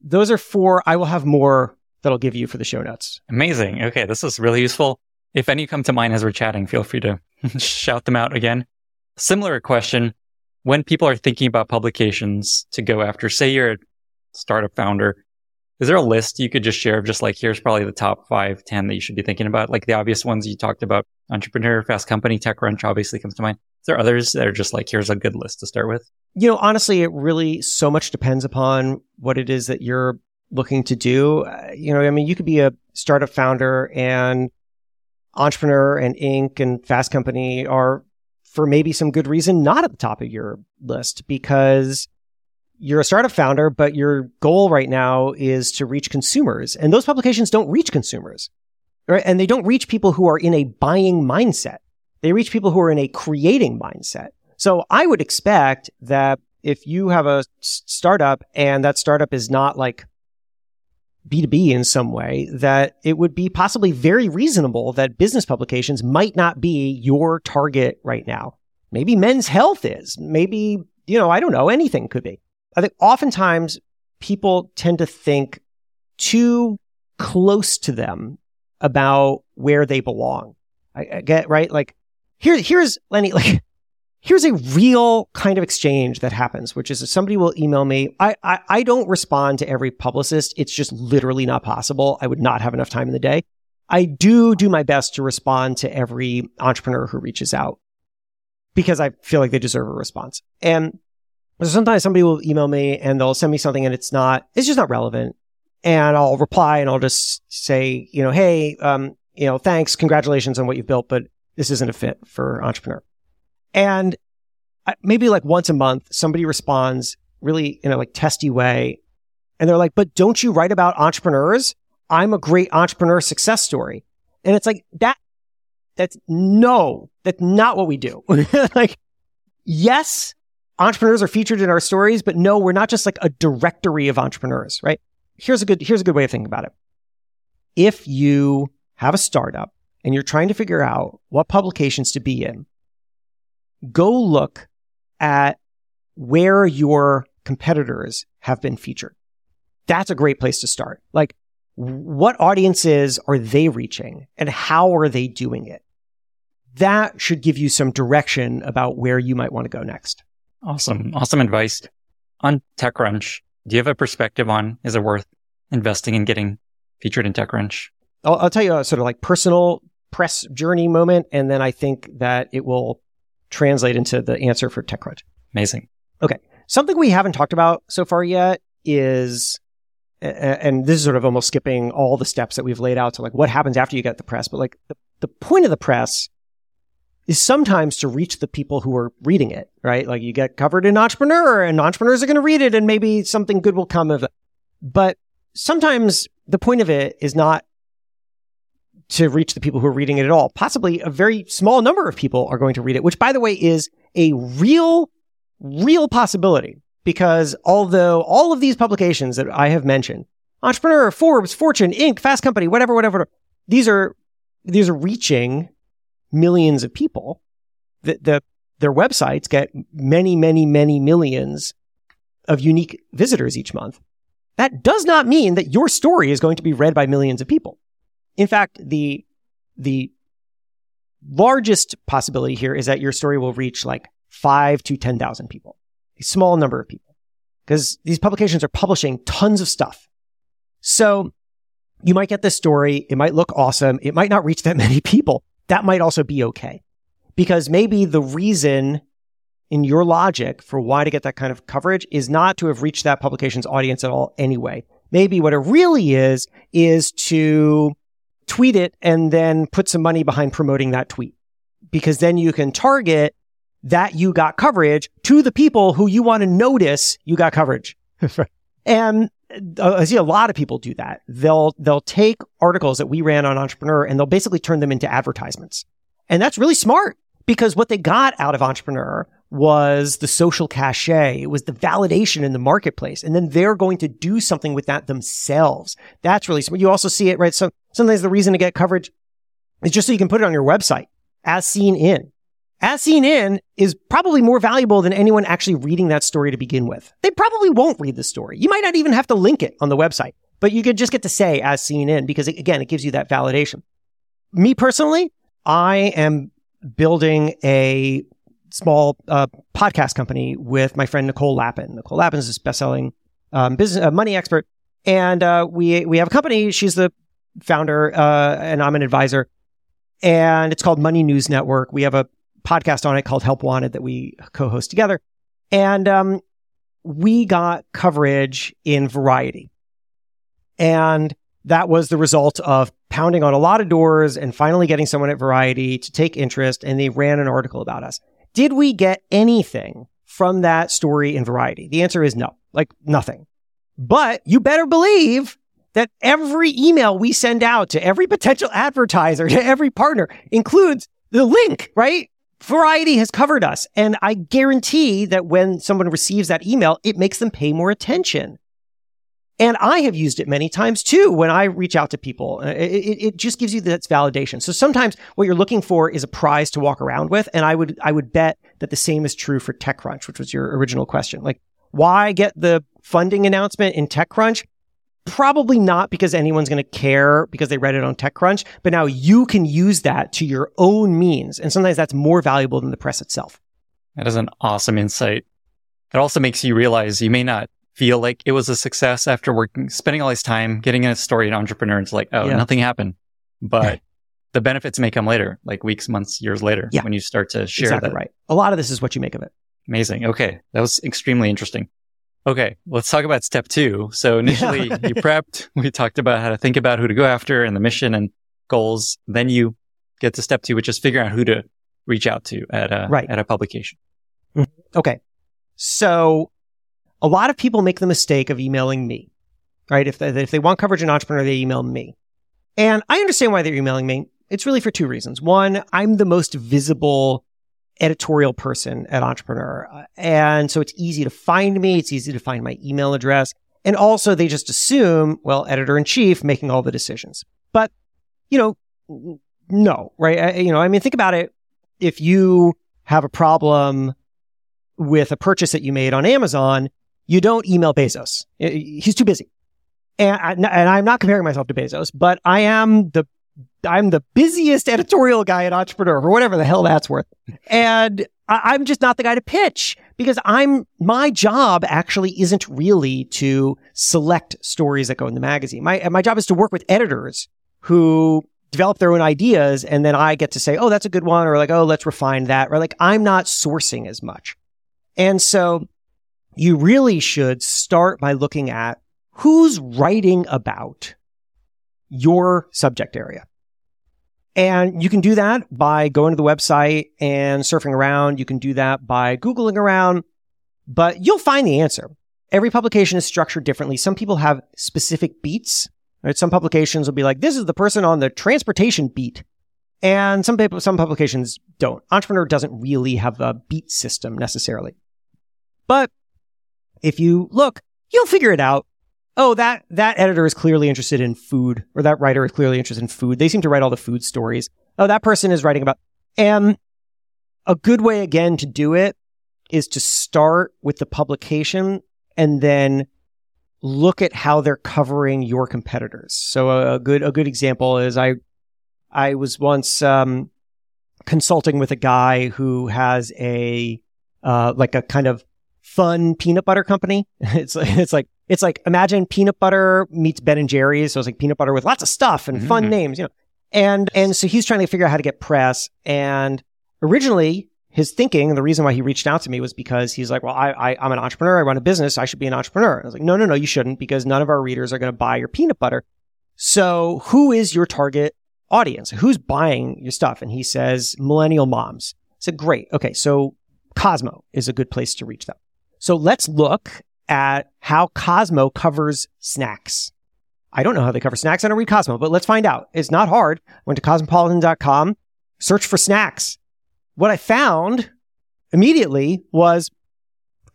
those are four. I will have more that'll give you for the show notes. Amazing. Okay, this is really useful. If any come to mind as we're chatting, feel free to shout them out again. Similar question. When people are thinking about publications to go after, say you're a startup founder, is there a list you could just share of just like, here's probably the top five, 10 that you should be thinking about? Like the obvious ones you talked about, entrepreneur, fast company, TechCrunch obviously comes to mind. Is there others that are just like, here's a good list to start with? You know, honestly, it really so much depends upon what it is that you're looking to do. Uh, you know, I mean, you could be a startup founder and entrepreneur and Inc. and Fast Company are, for maybe some good reason, not at the top of your list because you're a startup founder, but your goal right now is to reach consumers. And those publications don't reach consumers, right? And they don't reach people who are in a buying mindset. They reach people who are in a creating mindset. So I would expect that if you have a startup and that startup is not like B2B in some way, that it would be possibly very reasonable that business publications might not be your target right now. Maybe men's health is. Maybe, you know, I don't know, anything could be. I think oftentimes people tend to think too close to them about where they belong. I, I get, right? Like, here, here's Lenny, like, here's a real kind of exchange that happens, which is somebody will email me. I, I, I don't respond to every publicist. It's just literally not possible. I would not have enough time in the day. I do do my best to respond to every entrepreneur who reaches out because I feel like they deserve a response. And so sometimes somebody will email me and they'll send me something and it's not, it's just not relevant. And I'll reply and I'll just say, you know, hey, um, you know, thanks, congratulations on what you've built, but this isn't a fit for entrepreneur. And maybe like once a month, somebody responds really in a like testy way. And they're like, but don't you write about entrepreneurs? I'm a great entrepreneur success story. And it's like that, that's no, that's not what we do. like, yes, entrepreneurs are featured in our stories, but no, we're not just like a directory of entrepreneurs, right? Here's a good, here's a good way of thinking about it. If you have a startup and you're trying to figure out what publications to be in, go look at where your competitors have been featured. That's a great place to start. Like, what audiences are they reaching and how are they doing it? That should give you some direction about where you might want to go next. Awesome. Awesome advice. On TechCrunch, do you have a perspective on is it worth investing in getting featured in TechCrunch? I'll, I'll tell you a sort of like personal press journey moment, and then I think that it will translate into the answer for TechCrunch. Amazing. Okay. Something we haven't talked about so far yet is, and this is sort of almost skipping all the steps that we've laid out to like what happens after you get the press, but like the, the point of the press is sometimes to reach the people who are reading it, right? Like you get covered in entrepreneur and entrepreneurs are going to read it and maybe something good will come of it. But sometimes the point of it is not to reach the people who are reading it at all. Possibly a very small number of people are going to read it, which by the way is a real, real possibility because although all of these publications that I have mentioned, Entrepreneur, Forbes, Fortune, Inc., Fast Company, whatever, whatever, these are, these are reaching millions of people. The, the, their websites get many, many, many millions of unique visitors each month. That does not mean that your story is going to be read by millions of people. In fact, the, the largest possibility here is that your story will reach like five to 10,000 people, a small number of people, because these publications are publishing tons of stuff. So You might get this story. It might look awesome. It might not reach that many people. That might also be okay because maybe the reason in your logic for why to get that kind of coverage is not to have reached that publication's audience at all anyway. Maybe what it really is, is to tweet it and then put some money behind promoting that tweet because then you can target that you got coverage to the people who you want to notice you got coverage. and uh, I see a lot of people do that. They'll, they'll take articles that we ran on Entrepreneur and they'll basically turn them into advertisements. And that's really smart because what they got out of Entrepreneur was the social cachet. It was the validation in the marketplace. And then they're going to do something with that themselves. That's really smart. You also see it, right? So sometimes the reason to get coverage is just so you can put it on your website as seen in. As seen in is probably more valuable than anyone actually reading that story to begin with. They probably won't read the story. You might not even have to link it on the website, but you could just get to say as seen in because again, it gives you that validation. Me personally, I am building a small uh, podcast company with my friend Nicole Lapin. Nicole Lapin is this best-selling um, business uh, money expert, and uh, we we have a company. She's the founder, uh, and I'm an advisor, and it's called Money News Network. We have a podcast on it called Help Wanted that we co-host together, and um, we got coverage in Variety, and that was the result of pounding on a lot of doors and finally getting someone at Variety to take interest, and they ran an article about us. Did we get anything from that story in Variety? The answer is no, like nothing. But you better believe that every email we send out to every potential advertiser, to every partner includes the link, right? Variety has covered us. And I guarantee that when someone receives that email, it makes them pay more attention. And I have used it many times too when I reach out to people. Uh, it, it, it, just gives you that validation. So sometimes what you're looking for is a prize to walk around with. And I would, I would bet that the same is true for TechCrunch, which was your original question. Like, why get the funding announcement in TechCrunch? Probably not because anyone's going to care because they read it on TechCrunch, but now you can use that to your own means. And sometimes that's more valuable than the press itself. That is an awesome insight. It also makes you realize you may not feel like it was a success after working, spending all this time getting a story an entrepreneur. It's like, oh, yeah. nothing happened. But the benefits may come later, like weeks, months, years later, yeah. when you start to share exactly that. right. A lot of this is what you make of it. Amazing. Okay. That was extremely interesting. Okay. Let's talk about step two. So initially you prepped, we talked about how to think about who to go after and the mission and goals. Then you get to step two, which is figuring out who to reach out to at a, right. at a publication. Mm-hmm. Okay. So a lot of people make the mistake of emailing me, right? If they, if they want coverage in entrepreneur, they email me. And I understand why they're emailing me. It's really for two reasons. One, I'm the most visible editorial person at Entrepreneur. And so it's easy to find me. It's easy to find my email address. And also they just assume, well, editor in chief making all the decisions. But, you know, no, right? I, you know, I mean, think about it. If you have a problem with a purchase that you made on Amazon, you don't email Bezos. He's too busy. And, I, and I'm not comparing myself to Bezos, but I am the I'm the busiest editorial guy at Entrepreneur or whatever the hell that's worth. And I, am just not the guy to pitch because I'm, my job actually isn't really to select stories that go in the magazine. My, my job is to work with editors who develop their own ideas. And then I get to say, Oh, that's a good one. Or like, Oh, let's refine that. Or like, I'm not sourcing as much. And so you really should start by looking at who's writing about your subject area. And you can do that by going to the website and surfing around. You can do that by Googling around, but you'll find the answer. Every publication is structured differently. Some people have specific beats. Right? Some publications will be like, this is the person on the transportation beat. And some people, some publications don't. Entrepreneur doesn't really have a beat system necessarily. But if you look, you'll figure it out. Oh, that, that editor is clearly interested in food, or that writer is clearly interested in food. They seem to write all the food stories. Oh, that person is writing about, and a good way again to do it is to start with the publication and then look at how they're covering your competitors. So a, good, a good example is I, I was once, um, consulting with a guy who has a, uh, like a kind of fun peanut butter company. It's like, it's like It's like imagine peanut butter meets Ben and Jerry's. So it's like peanut butter with lots of stuff and fun Mhm. names, you know. And and so he's trying to figure out how to get press. And originally his thinking, the reason why he reached out to me was because he's like, well, I, I I'm an entrepreneur. I run a business. I should be an entrepreneur. And I was like, no, no, no, you shouldn't because none of our readers are going to buy your peanut butter. So who is your target audience? Who's buying your stuff? And he says millennial moms. I said, great. Okay. So Cosmo is a good place to reach them. So let's look at how Cosmo covers snacks. I don't know how they cover snacks. I don't read Cosmo, but let's find out. It's not hard. Went to cosmopolitan.com, search for snacks. What I found immediately was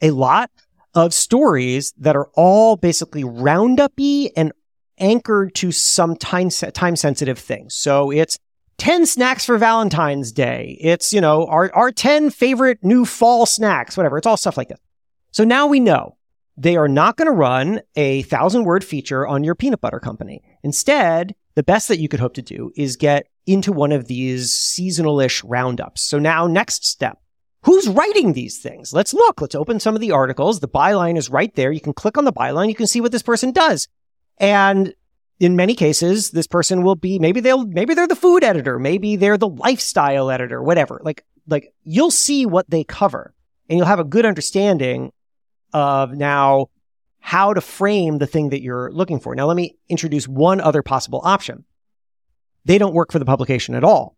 a lot of stories that are all basically roundupy and anchored to some time time sensitive things. So it's 10 snacks for Valentine's Day. It's, you know, our, our 10 favorite new fall snacks, whatever. It's all stuff like that. So now we know they are not going to run a thousand word feature on your peanut butter company. Instead, the best that you could hope to do is get into one of these seasonal-ish roundups. So now next step. Who's writing these things? Let's look. Let's open some of the articles. The byline is right there. You can click on the byline. You can see what this person does. And in many cases, this person will be, maybe they'll, maybe they're the food editor. Maybe they're the lifestyle editor, whatever. Like, like you'll see what they cover and you'll have a good understanding of now how to frame the thing that you're looking for. Now, let me introduce one other possible option. They don't work for the publication at all.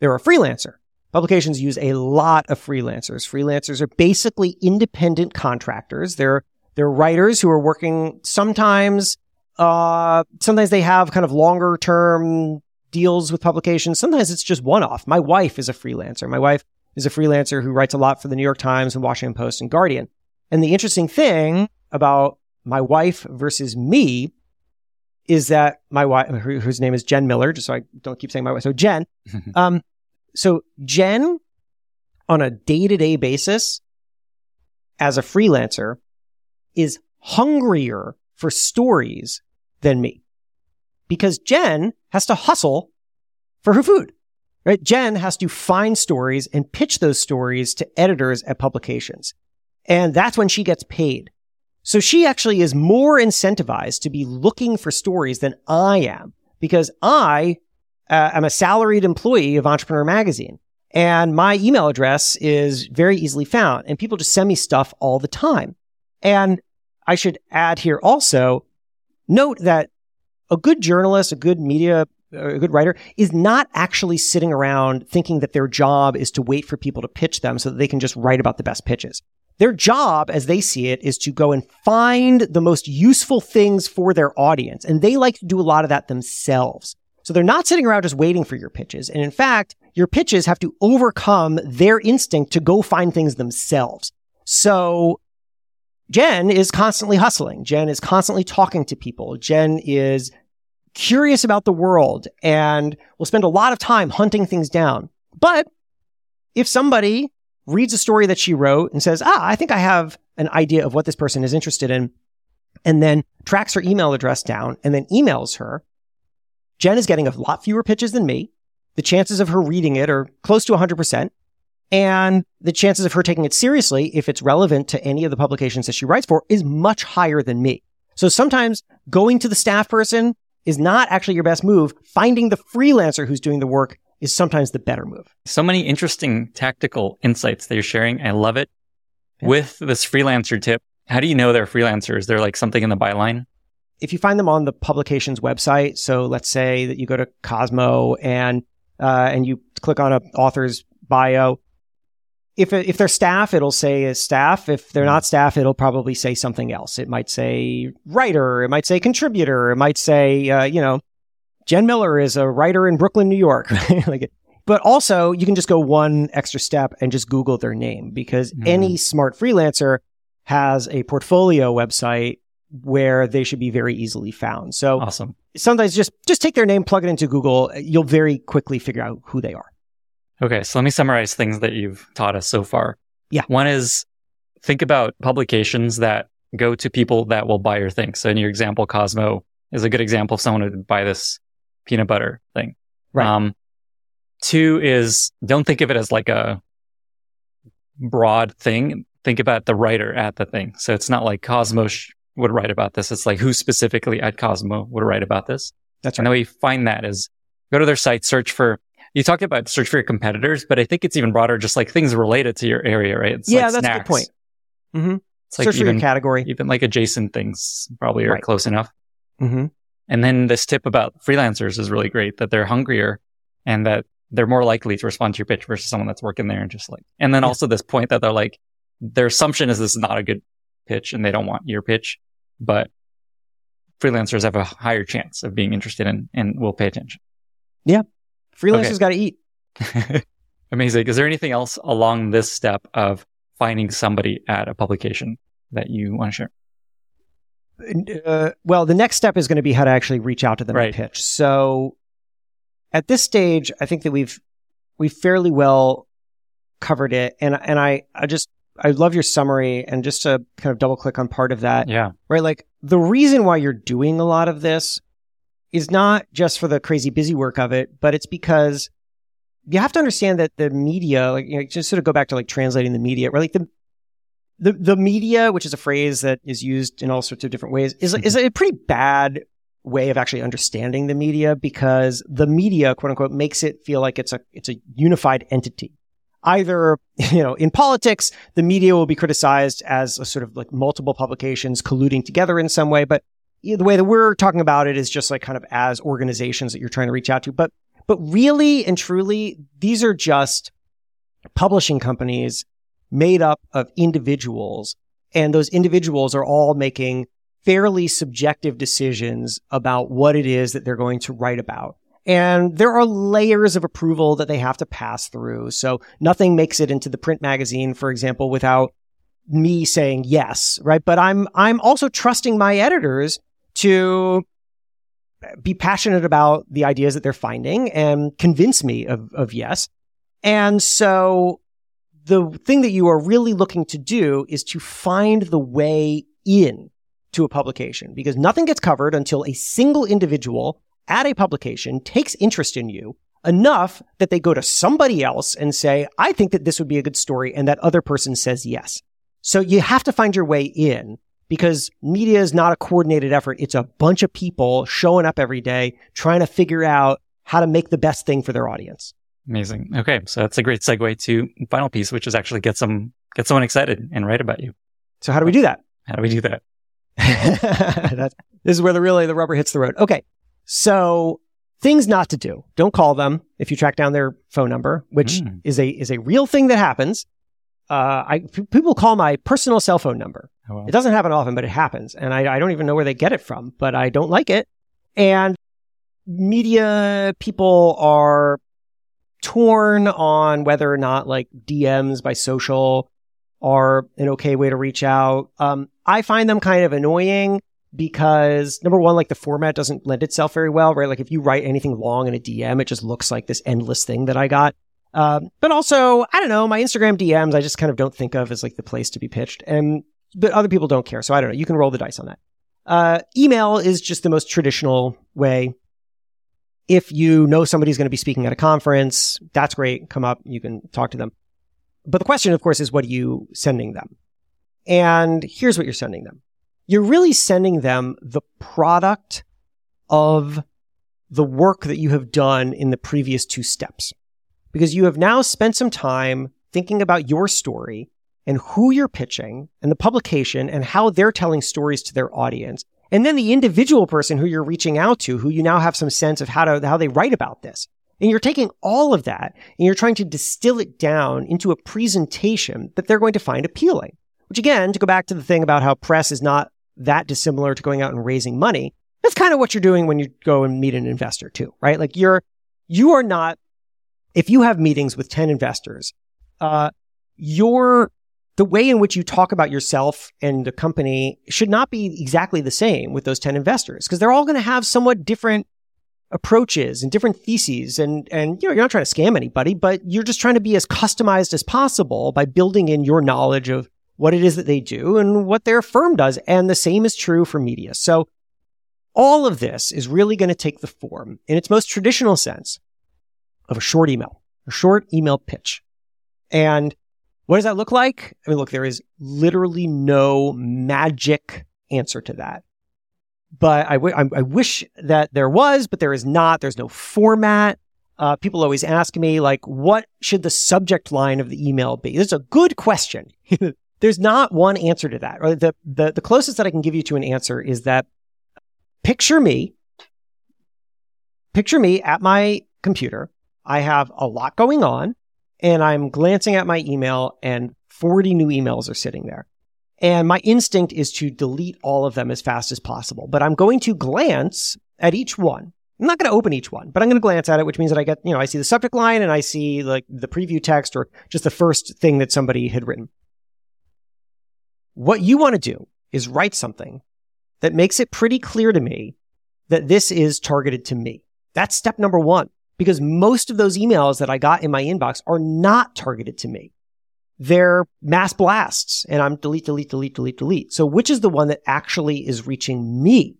They're a freelancer. Publications use a lot of freelancers. Freelancers are basically independent contractors. They're, they're writers who are working sometimes, uh, sometimes they have kind of longer term deals with publications. Sometimes it's just one off. My wife is a freelancer. My wife is a freelancer who writes a lot for the New York Times and Washington Post and Guardian. And the interesting thing about my wife versus me is that my wife, whose name is Jen Miller, just so I don't keep saying my wife. So Jen, um, so Jen on a day to day basis as a freelancer is hungrier for stories than me because Jen has to hustle for her food, right? Jen has to find stories and pitch those stories to editors at publications. And that's when she gets paid. So she actually is more incentivized to be looking for stories than I am because I uh, am a salaried employee of Entrepreneur Magazine and my email address is very easily found and people just send me stuff all the time. And I should add here also note that a good journalist, a good media, a good writer is not actually sitting around thinking that their job is to wait for people to pitch them so that they can just write about the best pitches. Their job, as they see it, is to go and find the most useful things for their audience. And they like to do a lot of that themselves. So they're not sitting around just waiting for your pitches. And in fact, your pitches have to overcome their instinct to go find things themselves. So Jen is constantly hustling. Jen is constantly talking to people. Jen is curious about the world and will spend a lot of time hunting things down. But if somebody reads a story that she wrote and says, ah, I think I have an idea of what this person is interested in, and then tracks her email address down and then emails her, Jen is getting a lot fewer pitches than me. The chances of her reading it are close to 100%. And the chances of her taking it seriously, if it's relevant to any of the publications that she writes for, is much higher than me. So sometimes going to the staff person is not actually your best move. Finding the freelancer who's doing the work is sometimes the better move. So many interesting tactical insights that you're sharing. I love it. Yeah. With this freelancer tip, how do you know they're freelancers? Is there like something in the byline? If you find them on the publication's website, so let's say that you go to Cosmo and uh, and you click on a author's bio, if if they're staff, it'll say is staff. If they're not staff, it'll probably say something else. It might say writer. It might say contributor. It might say uh, you know Jen Miller is a writer in Brooklyn, New York. like it. But also, you can just go one extra step and just Google their name because Mhm. any smart freelancer has a portfolio website where they should be very easily found. So Awesome. sometimes just just take their name, plug it into Google. You'll very quickly figure out who they are. Okay, so let me summarize things that you've taught us so far. Yeah. One is think about publications that go to people that will buy your thing. So in your example, Cosmo is a good example of someone who would buy this peanut butter thing. Right. Um, two is don't think of it as like a broad thing. Think about the writer at the thing. So it's not like Cosmo would write about this. It's like who specifically at Cosmo would write about this. That's right. And the way you find that is go to their site, search for, you talked about search for your competitors, but I think it's even broader, just like things related to your area, right? It's yeah, like that's a good point. Mm-hmm. It's like Search for even, your category. even like adjacent things probably are Right. close enough. Mm-hmm. And then this tip about freelancers is really great that they're hungrier and that they're more likely to respond to your pitch versus someone that's working there and just like, and then also this point that they're like, their assumption is this is not a good pitch and they don't want your pitch, but freelancers have a higher chance of being interested in and will pay attention. Yeah. Freelancers Okay. got to eat. Amazing. Is there anything else along this step of finding somebody at a publication that you want to share? Uh, well, the next step is going to be how to actually reach out to them Right. and pitch. So at this stage, I think that we've we've fairly well covered it, and and I I just I love your summary, and just to kind of double click on part of that, Yeah. right? Like the reason why you're doing a lot of this is not just for the crazy busy work of it, but it's because you have to understand that the media, like you know, just sort of go back to like translating the media, right? Like the the the media, which is a phrase that is used in all sorts of different ways, is is a pretty bad way of actually understanding the media because the media, quote unquote, makes it feel like it's a it's a unified entity. Either, you know, in politics, the media will be criticized as a sort of like multiple publications colluding together in some way, but the way that we're talking about it is just like kind of as organizations that you're trying to reach out to. But but really and truly, these are just publishing companies made up of individuals. And those individuals are all making fairly subjective decisions about what it is that they're going to write about. And there are layers of approval that they have to pass through. So nothing makes it into the print magazine, for example, without me saying yes, right? But I'm, I'm also trusting my editors to be passionate about the ideas that they're finding and convince me of, of yes. And so the thing that you are really looking to do is to find the way in to a publication because nothing gets covered until a single individual at a publication takes interest in you enough that they go to somebody else and say, I think that this would be a good story. And that other person says yes. So you have to find your way in because media is not a coordinated effort. It's a bunch of people showing up every day trying to figure out how to make the best thing for their audience. Amazing. Okay. So that's a great segue to final piece, which is actually get some, get someone excited and write about you. So how do we do that? How do we do that? That's, this is where the really the rubber hits the road. Okay. So things not to do. Don't call them if you track down their phone number, which Mm. is a is a real thing that happens. Uh, I p- people call my personal cell phone number. Oh. It doesn't happen often, but it happens, and I, I don't even know where they get it from. But I don't like it. And media people are torn on whether or not like DMs by social are an okay way to reach out. Um, I find them kind of annoying because number one, like the format doesn't lend itself very well, right? Like if you write anything long in a DM, it just looks like this endless thing that I got. Um, but also, I don't know, my Instagram DMs, I just kind of don't think of as like the place to be pitched. And, but other people don't care. So I don't know. You can roll the dice on that. Uh, email is just the most traditional way. If you know somebody's going to be speaking at a conference, that's great. Come up. You can talk to them. But the question, of course, is what are you sending them? And here's what you're sending them. You're really sending them the product of the work that you have done in the previous two steps. Because you have now spent some time thinking about your story and who you're pitching and the publication and how they're telling stories to their audience. And then the individual person who you're reaching out to, who you now have some sense of how to, how they write about this. And you're taking all of that and you're trying to distill it down into a presentation that they're going to find appealing. Which again, to go back to the thing about how press is not that dissimilar to going out and raising money, that's kind of what you're doing when you go and meet an investor too, right? Like you're, you are not, if you have meetings with 10 investors, uh, your, the way in which you talk about yourself and the company should not be exactly the same with those 10 investors because they're all going to have somewhat different approaches and different theses and and you know you're not trying to scam anybody but you're just trying to be as customized as possible by building in your knowledge of what it is that they do and what their firm does and the same is true for media. So all of this is really going to take the form in its most traditional sense of a short email a short email pitch. And what does that look like i mean look there is literally no magic answer to that. But I, wish that there was, but there is not. There's no format. Uh, people always ask me, like, what should the subject line of the email be? This is a good question. There's not one answer to that. The, the, the closest that I can give you to an answer is that picture me, picture me at my computer. I have a lot going on and I'm glancing at my email and 40 new emails are sitting there. And my instinct is to delete all of them as fast as possible. But I'm going to glance at each one. I'm not going to open each one, but I'm going to glance at it, which means that I get, you know, I see the subject line and I see like the preview text or just the first thing that somebody had written. What you want to do is write something that makes it pretty clear to me that this is targeted to me. That's step number one, because most of those emails that I got in my inbox are not targeted to me they're mass blasts and I'm delete, delete, delete, delete, delete. So which is the one that actually is reaching me?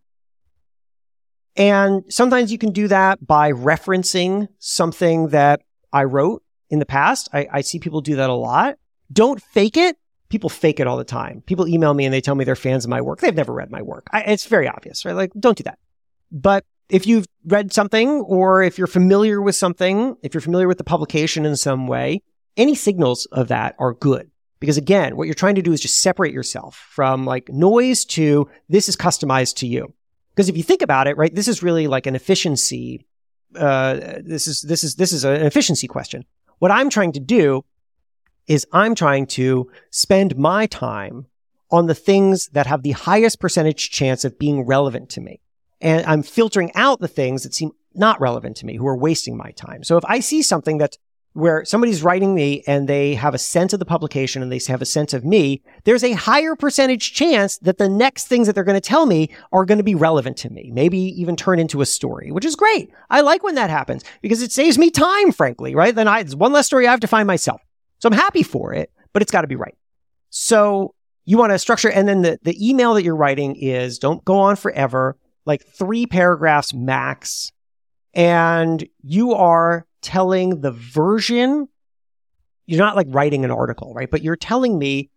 And sometimes you can do that by referencing something that I wrote in the past. I, I see people do that a lot. Don't fake it. People fake it all the time. People email me and they tell me they're fans of my work. They've never read my work. I, it's very obvious, right? Like, don't do that. But if you've read something or if you're familiar with something, if you're familiar with the publication in some way, any signals of that are good. Because again, what you're trying to do is just separate yourself from like noise to this is customized to you. Because if you think about it, right, this is really like an efficiency. Uh, this is, this is, this is an efficiency question. What I'm trying to do is I'm trying to spend my time on the things that have the highest percentage chance of being relevant to me. And I'm filtering out the things that seem not relevant to me, who are wasting my time. So if I see something that's where somebody's writing me and they have a sense of the publication and they have a sense of me, there's a higher percentage chance that the next things that they're going to tell me are going to be relevant to me, maybe even turn into a story, which is great. I like when that happens because it saves me time, frankly, right? Then I, it's one less story I have to find myself. So I'm happy for it, but it's got to be right. So you want to structure, and then the, the email that you're writing is don't go on forever, like three paragraphs max. And you are telling the version. You're not like writing an article, right? But you're telling me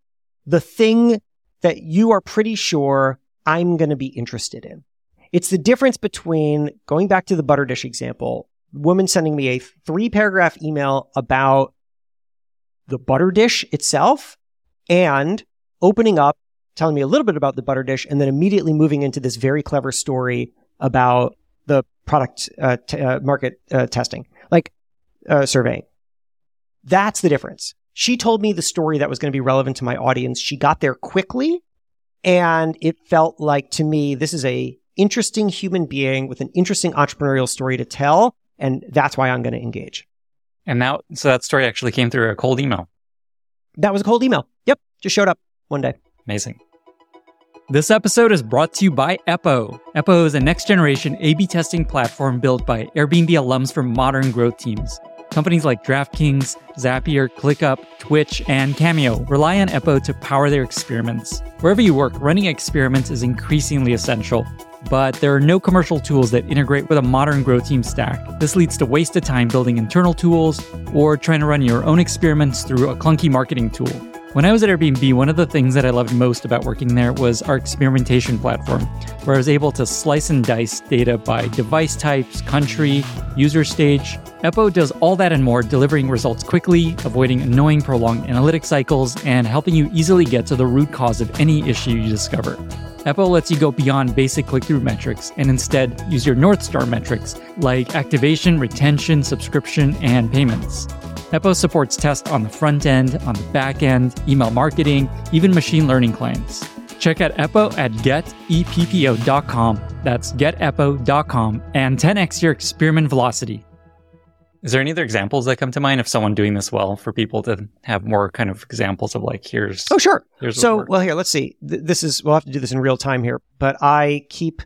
the thing that you are pretty sure I'm going to be interested in. It's the difference between going back to the butter dish example, woman sending me a three paragraph email about the butter dish itself and opening up, telling me a little bit about the butter dish and then immediately moving into this very clever story about the product uh, t- uh, market uh, testing. Like uh, surveying. That's the difference. She told me the story that was going to be relevant to my audience. She got there quickly and it felt like to me, this is a interesting human being with an interesting entrepreneurial story to tell. And that's why I'm going to engage. And now, so that story actually came through a cold email. That was a cold email. Yep. Just showed up one day. Amazing. This episode is brought to you by Eppo. Eppo is a next generation A B testing platform built by Airbnb alums for modern growth teams. Companies like DraftKings, Zapier, ClickUp, Twitch, and Cameo rely on Eppo to power their experiments. Wherever you work, running experiments is increasingly essential, but there are no commercial tools that integrate with a modern growth team stack. This leads to wasted time building internal tools or trying to run your own experiments through a clunky marketing tool. When I was at Airbnb, one of the things that I loved most about working there was our experimentation platform, where I was able to slice and dice data by device types, country, user stage. Eppo does all that and more, delivering results quickly, avoiding annoying prolonged analytic cycles, and helping you easily get to the root cause of any issue you discover. Eppo lets you go beyond basic click through metrics and instead use your North Star metrics like activation, retention, subscription, and payments. Eppo supports tests on the front end, on the back end, email marketing, even machine learning clients. Check out Eppo at geteppo.com. That's geteppo.com and 10x your experiment velocity. Is there any other examples that come to mind of someone doing this well for people to have more kind of examples of like, here's. Oh, sure. Here's so, well, here, let's see. This is, we'll have to do this in real time here, but I keep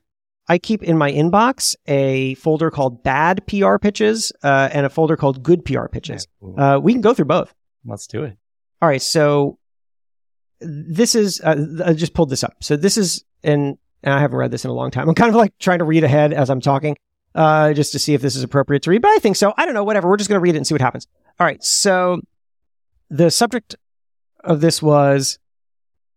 I keep in my inbox a folder called bad PR pitches uh, and a folder called good PR pitches. Uh, we can go through both. Let's do it. All right. So this is, uh, I just pulled this up. So this is, and, and I haven't read this in a long time. I'm kind of like trying to read ahead as I'm talking, uh, just to see if this is appropriate to read, but I think so. I don't know, whatever. We're just going to read it and see what happens. All right. So the subject of this was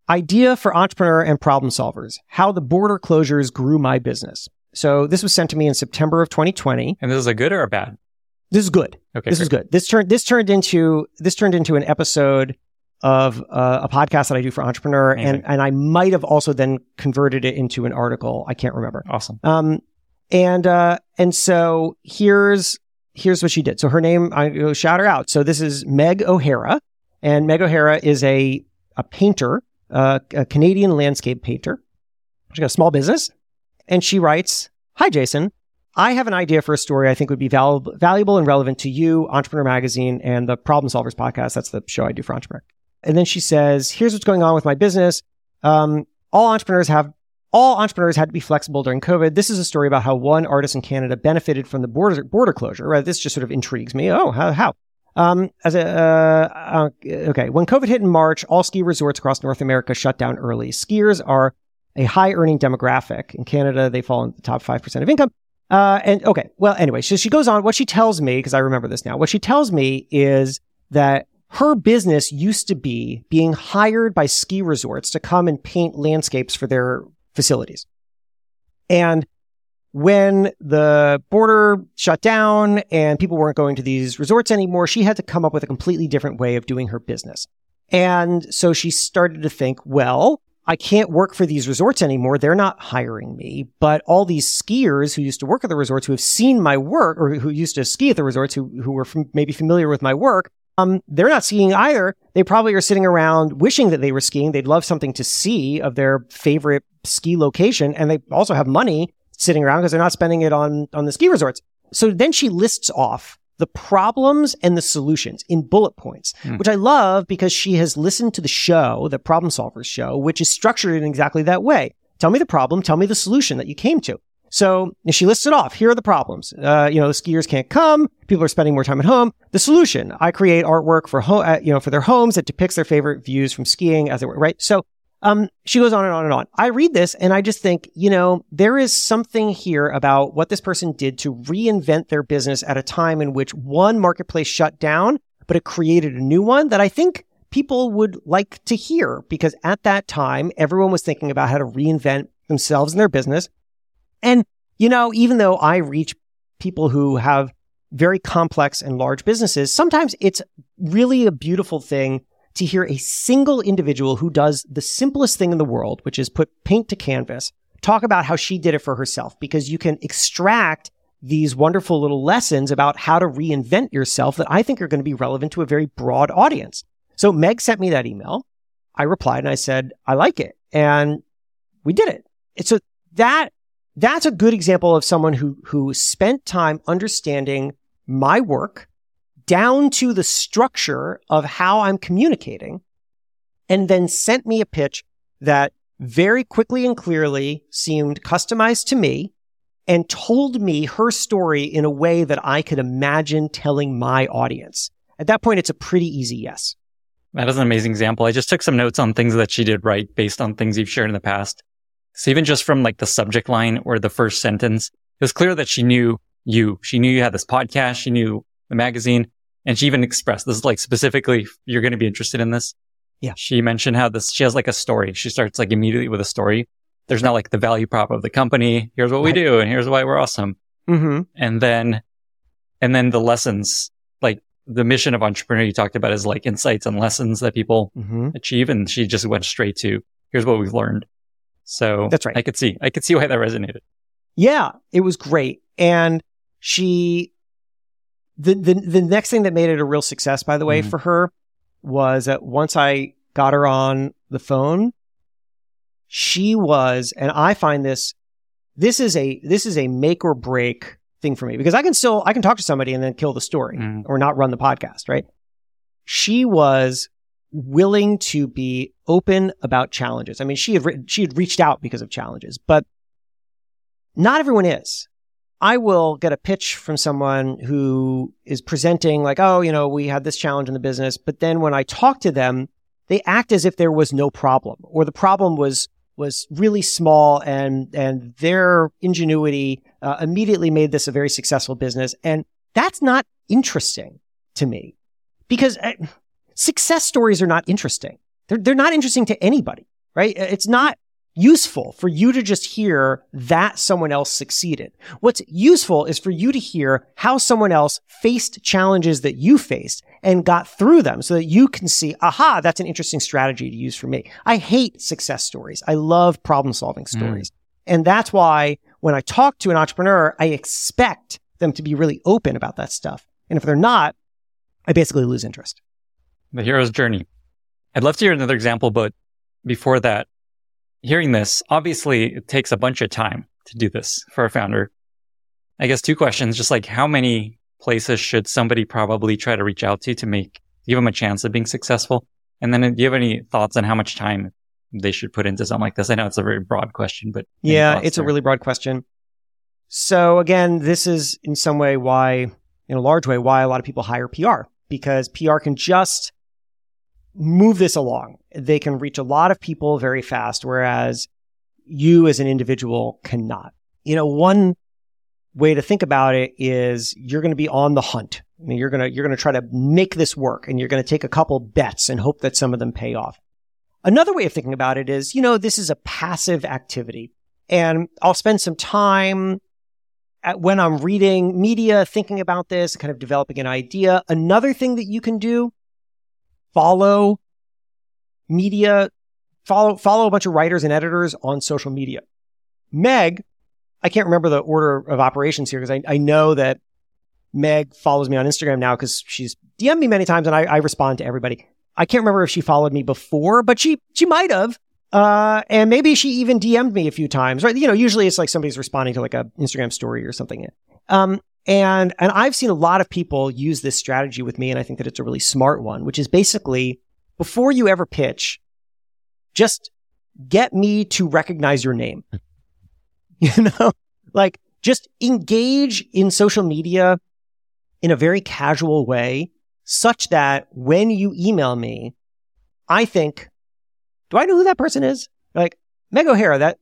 idea for entrepreneur and problem solvers, how the border closures grew my business. So this was sent to me in September of 2020. And this is a good or a bad? This is good. Okay. this is good. This turned this turned into this turned into an episode of uh, a podcast that I do for Entrepreneur, Amazing. and and I might have also then converted it into an article. I can't remember. Awesome. Um, and uh, and so here's here's what she did. So her name, I go shout her out. So this is Meg O'Hara, and Meg O'Hara is a a painter, uh, a Canadian landscape painter. She's got a small business, and she writes, "Hi, Jason." I have an idea for a story I think would be val- valuable and relevant to you, Entrepreneur Magazine, and the Problem Solvers podcast. That's the show I do for Entrepreneur. And then she says, "Here's what's going on with my business. Um, all entrepreneurs have all entrepreneurs had to be flexible during COVID. This is a story about how one artist in Canada benefited from the border border closure. Right? This just sort of intrigues me. Oh, how? how? Um, as a uh, uh, okay, when COVID hit in March, all ski resorts across North America shut down early. Skiers are a high earning demographic in Canada. They fall in the top five percent of income. Uh, and okay, well, anyway, so she goes on. What she tells me, because I remember this now, what she tells me is that her business used to be being hired by ski resorts to come and paint landscapes for their facilities. And when the border shut down and people weren't going to these resorts anymore, she had to come up with a completely different way of doing her business. And so she started to think, well, I can't work for these resorts anymore. They're not hiring me. But all these skiers who used to work at the resorts who have seen my work or who used to ski at the resorts who, who were fam- maybe familiar with my work, um, they're not skiing either. They probably are sitting around wishing that they were skiing. They'd love something to see of their favorite ski location. And they also have money sitting around because they're not spending it on, on the ski resorts. So then she lists off the problems and the solutions in bullet points, Hmm. which I love because she has listened to the show, the Problem Solvers show, which is structured in exactly that way. Tell me the problem. Tell me the solution that you came to. So she lists it off. Here are the problems. Uh, you know, the skiers can't come. People are spending more time at home. The solution: I create artwork for ho- uh, you know for their homes that depicts their favorite views from skiing as they were right. So um, she goes on and on and on. I read this and I just think, you know, there is something here about what this person did to reinvent their business at a time in which one marketplace shut down, but it created a new one that I think people would like to hear because at that time, everyone was thinking about how to reinvent themselves and their business. And, you know, even though I reach people who have very complex and large businesses, sometimes it's really a beautiful thing to hear a single individual who does the simplest thing in the world, which is put paint to canvas, talk about how she did it for herself, because you can extract these wonderful little lessons about how to reinvent yourself that I think are going to be relevant to a very broad audience. So Meg sent me that email. I replied and I said, I like it. And we did it. It's so that, that's a good example of someone who, who spent time understanding my work, down to the structure of how I'm communicating and then sent me a pitch that very quickly and clearly seemed customized to me and told me her story in a way that I could imagine telling my audience. At that point, it's a pretty easy yes. That is an amazing example. I just took some notes on things that she did right based on things you've shared in the past. So even just from like the subject line or the first sentence, it was clear that she knew you. She knew you had this podcast. She knew the magazine. And she even expressed this is like specifically, you're going to be interested in this. Yeah. She mentioned how this, she has like a story. She starts like immediately with a story. There's not like the value prop of the company. Here's what we do and here's why we're awesome. Mm-hmm. And then, and then the lessons, like the mission of entrepreneur you talked about is like insights and lessons that people Mm-hmm. achieve. And she just went straight to here's what we've learned. So That's right. I could see, I could see why that resonated. Yeah, it was great. And she, the, the, the next thing that made it a real success, by the way, Mhm. for her was that once I got her on the phone, she was, and I find this, this is a, this is a make or break thing for me because I can still, I can talk to somebody and then kill the story Mhm. or not run the podcast, right? She was willing to be open about challenges. I mean, she had, written, she had reached out because of challenges, but not everyone is. I will get a pitch from someone who is presenting like, oh, you know, we had this challenge in the business. But then when I talk to them, they act as if there was no problem or the problem was, was really small and, and their ingenuity uh, immediately made this a very successful business. And that's not interesting to me because uh, success stories are not interesting. They're, they're not interesting to anybody. right? It's not useful for you to just hear that someone else succeeded. What's useful is for you to hear how someone else faced challenges that you faced and got through them so that you can see, aha, that's an interesting strategy to use for me. I hate success stories. I love problem solving mm. stories. Mm. And that's why when I talk to an entrepreneur, I expect them to be really open about that stuff. And if they're not, I basically lose interest. The hero's journey. I'd love to hear another example, but before that, hearing this, obviously it takes a bunch of time to do this for a founder. I guess two questions, just like how many places should somebody probably try to reach out to to make, give them a chance of being successful? And then uh, do you have any thoughts on how much time they should put into something like this? I know it's a very broad question, but yeah, it's there? a really broad question. So again, this is in some way why, in a large way, why a lot of people hire PR because PR can just move this along. They can reach a lot of people very fast, whereas you as an individual cannot. You know, one way to think about it is you're going to be on the hunt. I mean, you're going to, you're going to try to make this work and you're going to take a couple bets and hope that some of them pay off. Another way of thinking about it is, you know, this is a passive activity and I'll spend some time at, when I'm reading media, thinking about this, kind of developing an idea. Another thing that you can do follow media, follow, follow a bunch of writers and editors on social media. Meg, I can't remember the order of operations here because I, I know that Meg follows me on Instagram now because she's DM'd me many times and I, I respond to everybody. I can't remember if she followed me before, but she, she might have. Uh, and maybe she even DM'd me a few times, right? You know, usually it's like somebody's responding to like a Instagram story or something. Um, and, and I've seen a lot of people use this strategy with me. And I think that it's a really smart one, which is basically before you ever pitch, just get me to recognize your name. you know, like just engage in social media in a very casual way such that when you email me, I think, do I know who that person is? Like Meg O'Hara, that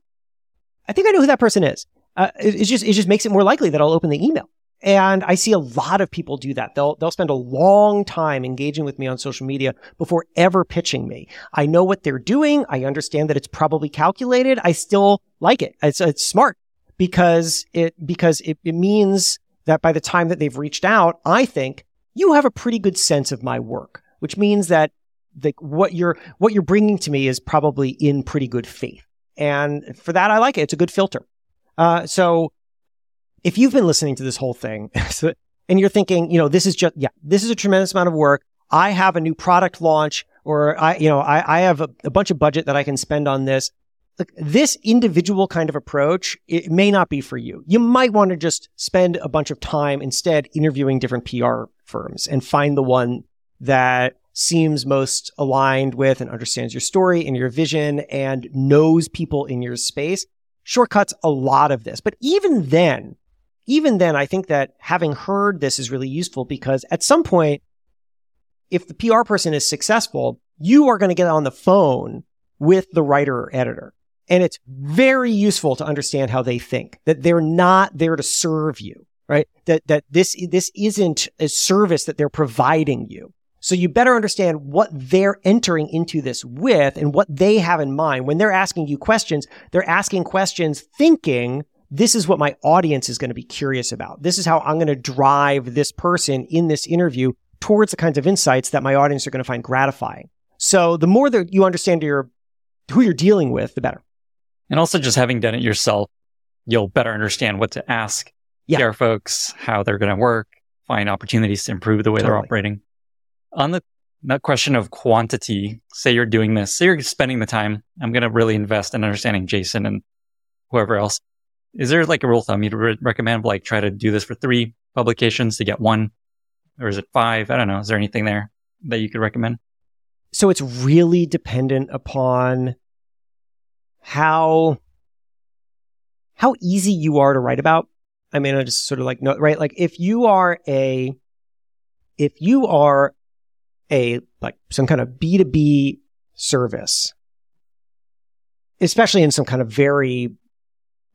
I think I know who that person is. Uh, it, it just, it just makes it more likely that I'll open the email. And I see a lot of people do that. They'll, they'll spend a long time engaging with me on social media before ever pitching me. I know what they're doing. I understand that it's probably calculated. I still like it. It's, it's smart because it, because it, it means that by the time that they've reached out, I think you have a pretty good sense of my work, which means that the, what you're, what you're bringing to me is probably in pretty good faith. And for that, I like it. It's a good filter. Uh, so if you've been listening to this whole thing and you're thinking, you know, this is just, yeah, this is a tremendous amount of work. I have a new product launch or I, you know, I, I have a, a bunch of budget that I can spend on this. Look, this individual kind of approach, it may not be for you. You might want to just spend a bunch of time instead interviewing different PR firms and find the one that seems most aligned with and understands your story and your vision and knows people in your space shortcuts a lot of this. But even then, even then, I think that having heard this is really useful because at some point, if the PR person is successful, you are going to get on the phone with the writer or editor. And it's very useful to understand how they think, that they're not there to serve you, right? That, that this, this isn't a service that they're providing you. So you better understand what they're entering into this with and what they have in mind. When they're asking you questions, they're asking questions thinking this is what my audience is going to be curious about. This is how I'm going to drive this person in this interview towards the kinds of insights that my audience are going to find gratifying. So the more that you understand your who you're dealing with, the better. And also just having done it yourself, you'll better understand what to ask yeah. PR folks, how they're going to work, find opportunities to improve the way totally. they're operating. On the that question of quantity, say you're doing this, say you're spending the time, I'm going to really invest in understanding Jason and whoever else. Is there like a rule of thumb you'd re- recommend, like try to do this for three publications to get one? Or is it five? I don't know. Is there anything there that you could recommend? So it's really dependent upon how, how easy you are to write about. I mean, I just sort of like, no, right? Like if you are a, if you are a, like some kind of B2B service, especially in some kind of very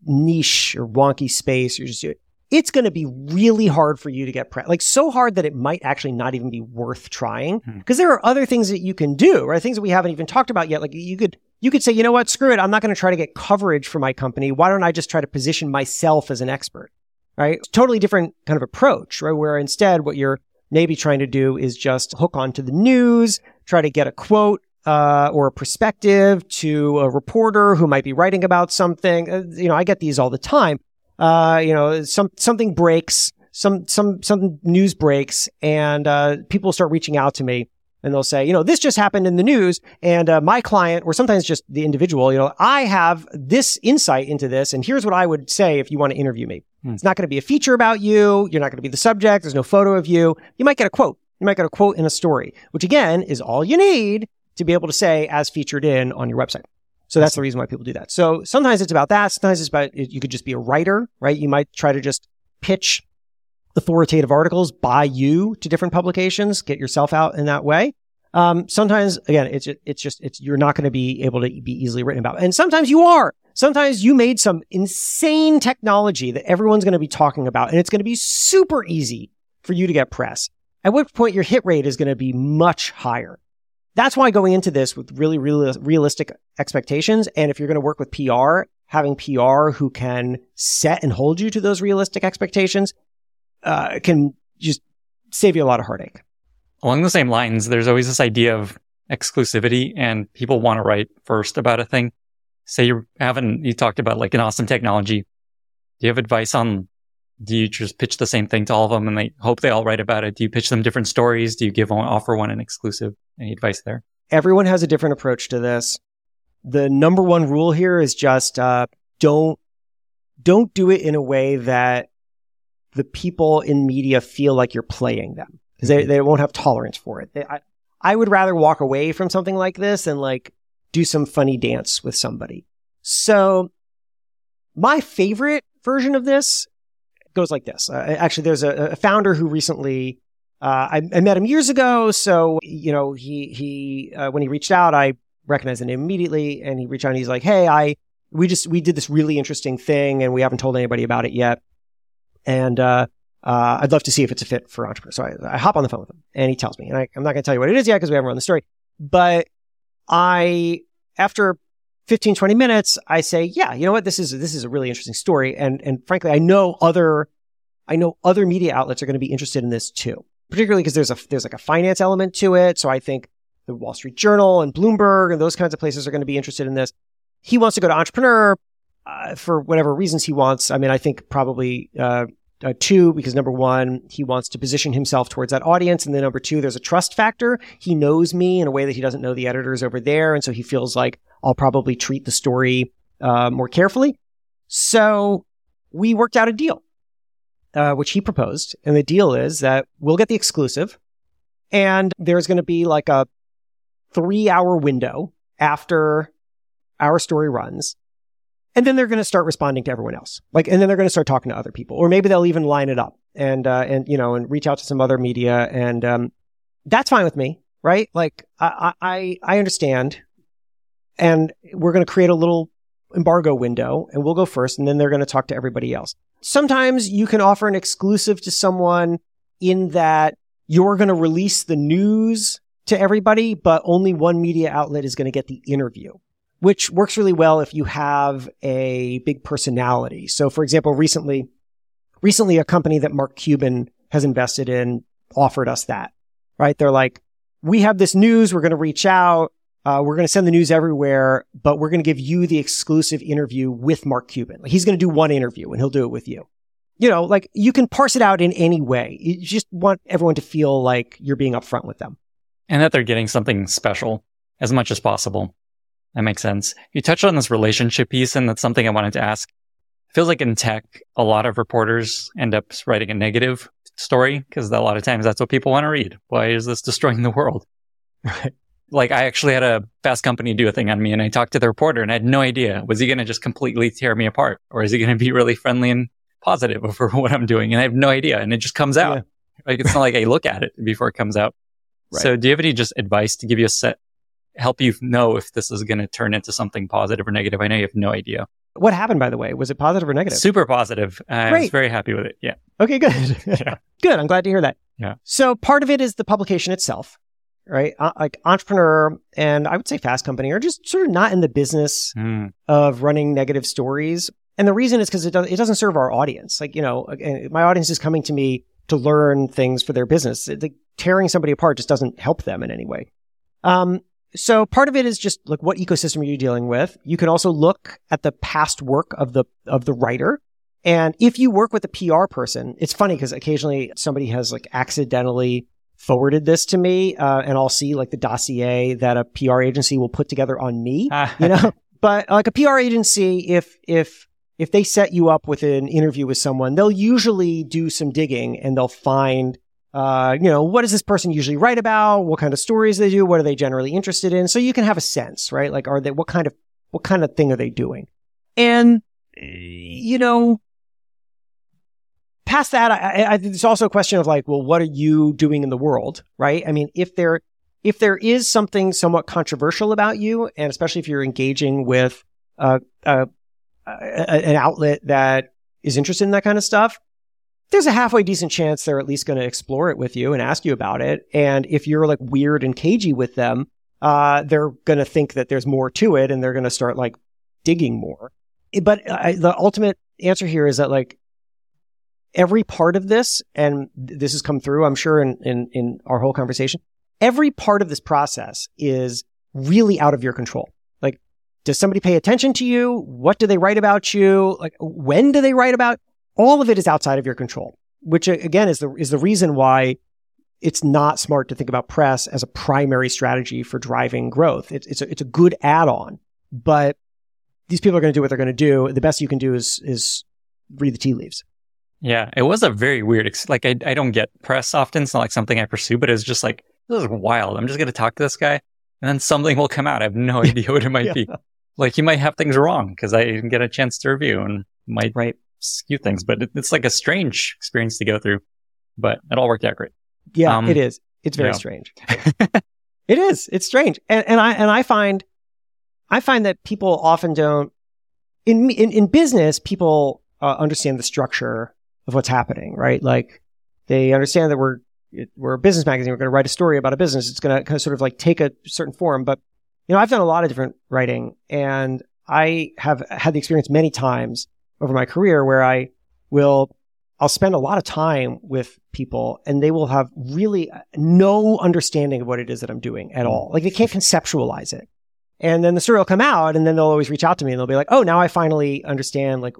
niche or wonky space, you're just it's going to be really hard for you to get pre- like so hard that it might actually not even be worth trying because hmm. there are other things that you can do, right? Things that we haven't even talked about yet. Like you could You could say, you know what? Screw it. I'm not going to try to get coverage for my company. Why don't I just try to position myself as an expert? Right? Totally different kind of approach, right? Where instead what you're maybe trying to do is just hook onto the news, try to get a quote uh, or a perspective to a reporter who might be writing about something. Uh, you know, I get these all the time. Uh, you know, some something breaks, some some some news breaks, and uh, people start reaching out to me, and they'll say, you know, this just happened in the news, and uh, my client, or sometimes just the individual, you know, I have this insight into this, and here's what I would say if you want to interview me. Hmm. It's not going to be a feature about you. You're not going to be the subject. There's no photo of you. You might get a quote. You might get a quote in a story, which again is all you need to be able to say as featured in on your website. So that's the reason why people do that. So sometimes it's about that. Sometimes it's about, you could just be a writer, right? You might try to just pitch authoritative articles by you to different publications, get yourself out in that way. Um, sometimes, again, it's, it's just, it's, you're not going to be able to be easily written about. And sometimes you are. Sometimes you made some insane technology that everyone's going to be talking about and it's going to be super easy for you to get press. At which point your hit rate is going to be much higher. That's why going into this with really, really realistic expectations. And if you're going to work with PR, having PR who can set and hold you to those realistic expectations uh, can just save you a lot of heartache. Along the same lines, there's always this idea of exclusivity and people want to write first about a thing. Say you're having, you talked about like an awesome technology. Do you have advice on, do you just pitch the same thing to all of them and they hope they all write about it? Do you pitch them different stories? Do you give one, offer one an exclusive? Any advice there? Everyone has a different approach to this. The number one rule here is just, uh, don't, don't do it in a way that the people in media feel like you're playing them because they, they won't have tolerance for it. They, I, I would rather walk away from something like this and like do some funny dance with somebody. So my favorite version of this goes like this. Uh, actually, there's a, a, founder who recently, uh, I, I, met him years ago. So, you know, he, he, uh, when he reached out, I recognized the name immediately and he reached out and he's like, Hey, I, we just, we did this really interesting thing and we haven't told anybody about it yet. And, uh, uh, I'd love to see if it's a fit for entrepreneurs. So I, I hop on the phone with him and he tells me, and I, am not going to tell you what it is yet because we haven't run the story, but I, after 15, 20 minutes, I say, yeah, you know what? This is, this is a really interesting story. And, and frankly, I know other, I know other media outlets are going to be interested in this too, particularly because there's a, there's like a finance element to it. So I think the Wall Street Journal and Bloomberg and those kinds of places are going to be interested in this. He wants to go to entrepreneur. Uh, for whatever reasons he wants. I mean, I think probably uh, uh, two, because number one, he wants to position himself towards that audience. And then number two, there's a trust factor. He knows me in a way that he doesn't know the editors over there. And so he feels like I'll probably treat the story uh, more carefully. So we worked out a deal, uh, which he proposed. And the deal is that we'll get the exclusive and there's going to be like a three hour window after our story runs and then they're going to start responding to everyone else. Like, and then they're going to start talking to other people, or maybe they'll even line it up and, uh, and, you know, and reach out to some other media. And, um, that's fine with me, right? Like, I, I, I understand. And we're going to create a little embargo window and we'll go first and then they're going to talk to everybody else. Sometimes you can offer an exclusive to someone in that you're going to release the news to everybody, but only one media outlet is going to get the interview which works really well if you have a big personality. So for example, recently, recently a company that Mark Cuban has invested in offered us that, right? They're like, we have this news. We're going to reach out. Uh, we're going to send the news everywhere, but we're going to give you the exclusive interview with Mark Cuban. Like he's going to do one interview and he'll do it with you. You know, like you can parse it out in any way. You just want everyone to feel like you're being upfront with them. And that they're getting something special as much as possible. That makes sense. You touched on this relationship piece, and that's something I wanted to ask. It feels like in tech, a lot of reporters end up writing a negative story because a lot of times that's what people want to read. Why is this destroying the world? Right. Like I actually had a fast company do a thing on me and I talked to the reporter and I had no idea. Was he going to just completely tear me apart or is he going to be really friendly and positive over what I'm doing? And I have no idea. And it just comes out. Yeah. Like it's not like I look at it before it comes out. Right. So do you have any just advice to give you a set help you know if this is going to turn into something positive or negative. I know you have no idea. What happened, by the way? Was it positive or negative? Super positive. I was very happy with it. Yeah. Okay, good. yeah. Good. I'm glad to hear that. Yeah. So part of it is the publication itself, right? Uh, like entrepreneur and I would say fast company are just sort of not in the business Mm. of running negative stories. And the reason is because it, does, it doesn't serve our audience. Like, you know, uh, my audience is coming to me to learn things for their business. It- like, tearing somebody apart just doesn't help them in any way. Um, so part of it is just like what ecosystem are you dealing with? You can also look at the past work of the of the writer. And if you work with a PR person, it's funny because occasionally somebody has like accidentally forwarded this to me, uh, and I'll see like the dossier that a PR agency will put together on me you know? But like a pr agency if if if they set you up with an interview with someone they'll usually do some digging and they'll find uh, you know what does this person usually write about? What kind of stories they do? What are they generally interested in? So you can have a sense right? Like are they what kind of what kind of thing are they doing? And you know past that I, I, I there's also a question of like well what are you doing in the world right i mean if there if there is something somewhat controversial about you, and especially if you're engaging with uh, uh, an outlet that is interested in that kind of stuff, there's a halfway decent chance they're at least going to explore it with you and ask you about it. And if you're like weird and cagey with them, uh, they're going to think that there's more to it, and they're going to start like digging more. But I, the ultimate answer here is that like every part of this, and this has come through, I'm sure, in in, in our whole conversation every part of this process is really out of your control. Like, does somebody pay attention to you? What do they write about you? Like, when do they write about? All of it is outside of your control, which uh, again is the, is the reason why it's not smart to think about press as a primary strategy for driving growth. It's, it's a, it's a good add on, but these people are going to do what they're going to do. The best you can do is, is read the tea leaves. Yeah, it was a very weird. Ex- like I, I don't get press often. It's not like something I pursue, but it's just like this is wild. I'm just gonna talk to this guy, and then something will come out. I have no idea what it might Yeah. be. Like he might have things wrong because I didn't get a chance to review and might Right. skew things. But it, it's like a strange experience to go through. But it all worked out great. Yeah, Um, it is. It's very strange. it is. It's strange. And, and I, and I find, I find that people often don't, in, in, in business, people uh, understand the structure of what's happening, right? Like they understand that we're, we're a business magazine. We're going to write a story about a business. It's going to kind of sort of like take a certain form. But, you know, I've done a lot of different writing and I have had the experience many times over my career where I will I'll spend a lot of time with people and they will have really uh, no understanding of what it is that I'm doing at mm. all. Like they can't conceptualize it. And then the story will come out and then they'll always reach out to me and they'll be like, Oh, now I finally understand like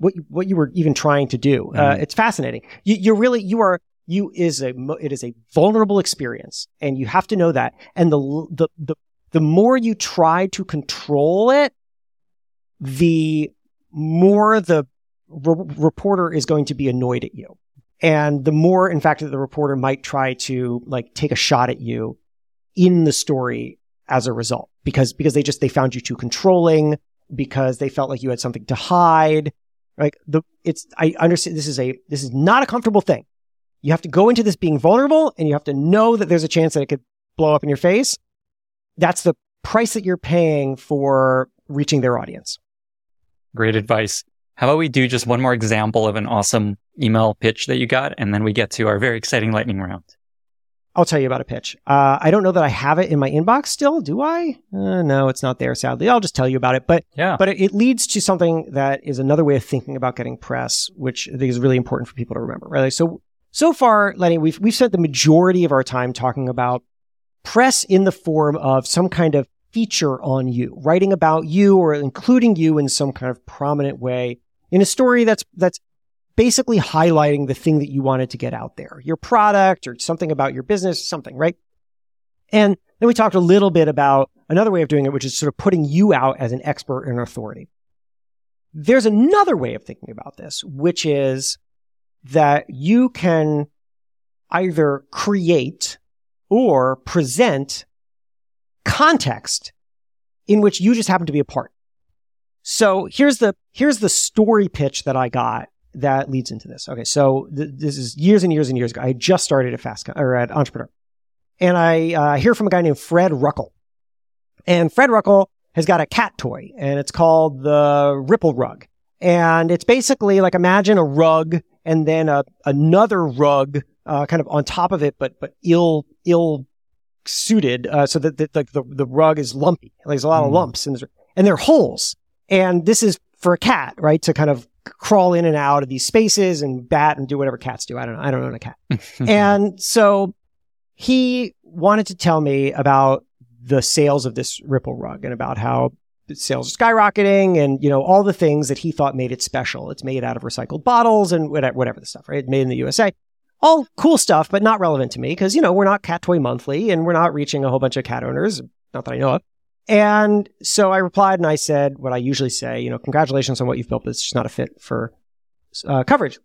what, you- what you were even trying to do. Uh, Mhm. it's fascinating. You, you're really, you are, you is a, mo- it is a vulnerable experience and you have to know that. And the, the, the, the more you try to control it, the more the re- reporter is going to be annoyed at you. And the more, in fact, that the reporter might try to like take a shot at you in the story as a result because, because they just, they found you too controlling because they felt like you had something to hide. Like the, it's, I understand this is a, this is not a comfortable thing. You have to go into this being vulnerable and you have to know that there's a chance that it could blow up in your face. That's the price that you're paying for reaching their audience. Great advice. How about we do just one more example of an awesome email pitch that you got, and then we get to our very exciting lightning round. I'll tell you about a pitch. Uh, I don't know that I have it in my inbox still. Do I? Uh, no, it's not there. Sadly, I'll just tell you about it. But Yeah. but it, it leads to something that is another way of thinking about getting press, which I think is really important for people to remember. Right. So so far, Lenny, we've we've spent the majority of our time talking about press in the form of some kind of feature on you, writing about you or including you in some kind of prominent way in a story that's that's basically highlighting the thing that you wanted to get out there, your product or something about your business, something, right? And then we talked a little bit about another way of doing it, which is sort of putting you out as an expert and authority. There's another way of thinking about this, which is that you can either create or present context in which you just happen to be a part. So here's the here's the story pitch that I got that leads into this. Okay, so th- this is years and years and years ago. I just started at Fast or at Entrepreneur, and I uh, hear from a guy named Fred Ruckel, and Fred Ruckel has got a cat toy, and it's called the Ripple Rug, and it's basically like imagine a rug and then a another rug uh, kind of on top of it, but but ill ill suited uh, so that the, like the, the rug is lumpy. Like there's a lot of Mm. lumps and there's, and there are holes. And this is for a cat, right? To kind of crawl in and out of these spaces and bat and do whatever cats do. I don't know. I don't own a cat. and so he wanted to tell me about the sales of this Ripple rug and about how sales are skyrocketing and, you know, all the things that he thought made it special. It's made out of recycled bottles and whatever, whatever the stuff, right? Made in the USA. All cool stuff, but not relevant to me because, you know, we're not Cat Toy Monthly and we're not reaching a whole bunch of cat owners, not that I know of. And so I replied and I said what I usually say, you know, congratulations on what you've built, but it's just not a fit for uh, coverage.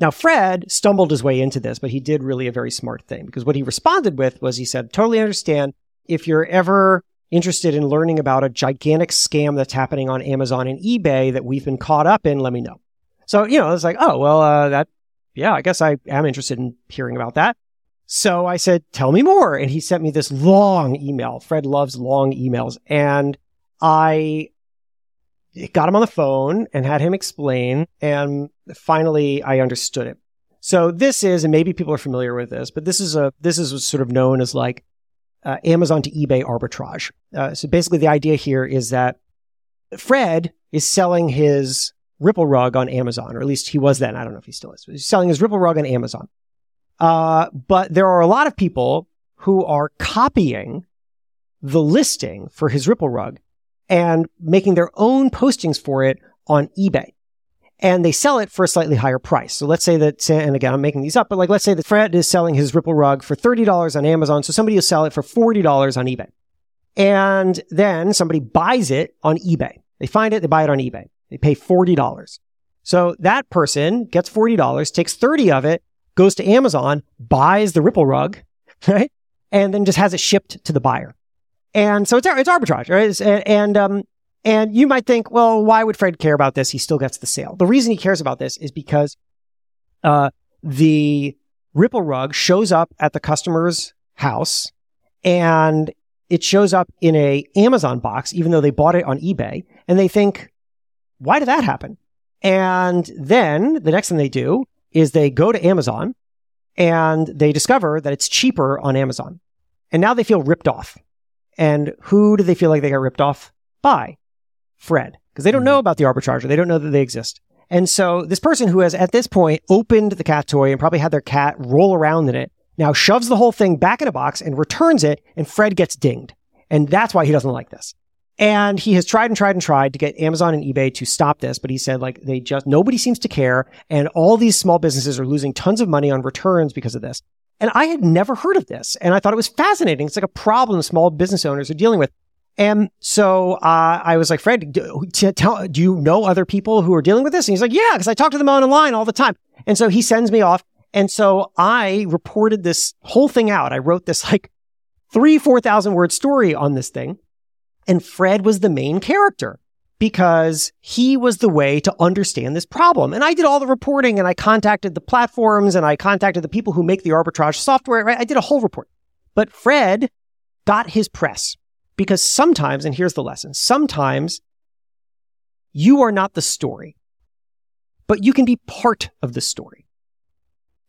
Now, Fred stumbled his way into this, but he did really a very smart thing because what he responded with was he said, totally understand if you're ever interested in learning about a gigantic scam that's happening on Amazon and eBay that we've been caught up in, let me know. So, you know, it's like, oh, well, uh, that, yeah, I guess I am interested in hearing about that. So I said, tell me more. And he sent me this long email. Fred loves long emails. And I got him on the phone and had him explain. And finally, I understood it. So this is, and maybe people are familiar with this, but this is a, this is sort of known as like uh, Amazon to eBay arbitrage. Uh, so basically the idea here is that Fred is selling his Ripple rug on Amazon, or at least he was then. I don't know if he still is. He's selling his Ripple rug on Amazon. Uh, but there are a lot of people who are copying the listing for his Ripple rug and making their own postings for it on eBay. And they sell it for a slightly higher price. So let's say that, and again, I'm making these up, but like, let's say that Fred is selling his Ripple rug for $30 on Amazon. So somebody will sell it for $40 on eBay. And then somebody buys it on eBay. They find it, they buy it on eBay. They pay $40. So that person gets $40, takes 30 of it, goes to Amazon, buys the Ripple rug, right? And then just has it shipped to the buyer. And so it's, it's arbitrage, right? It's- and, um, and you might think, well, why would Fred care about this? He still gets the sale. The reason he cares about this is because, uh, the Ripple rug shows up at the customer's house and it shows up in a Amazon box, even though they bought it on eBay and they think, why did that happen? And then the next thing they do is they go to Amazon and they discover that it's cheaper on Amazon. And now they feel ripped off. And who do they feel like they got ripped off by? Fred. Because they don't mm-hmm. know about the arbitrager. They don't know that they exist. And so this person who has at this point opened the cat toy and probably had their cat roll around in it now shoves the whole thing back in a box and returns it and Fred gets dinged. And that's why he doesn't like this. And he has tried and tried and tried to get Amazon and eBay to stop this, but he said like they just, nobody seems to care. And all these small businesses are losing tons of money on returns because of this. And I had never heard of this. And I thought it was fascinating. It's like a problem small business owners are dealing with. And so uh, I was like, Fred, do, t- tell, do you know other people who are dealing with this? And he's like, yeah, because I talk to them online all the time. And so he sends me off. And so I reported this whole thing out. I wrote this like three, 4,000 word story on this thing. And Fred was the main character because he was the way to understand this problem. And I did all the reporting and I contacted the platforms and I contacted the people who make the arbitrage software, right? I did a whole report. But Fred got his press because sometimes, and here's the lesson, sometimes you are not the story, but you can be part of the story.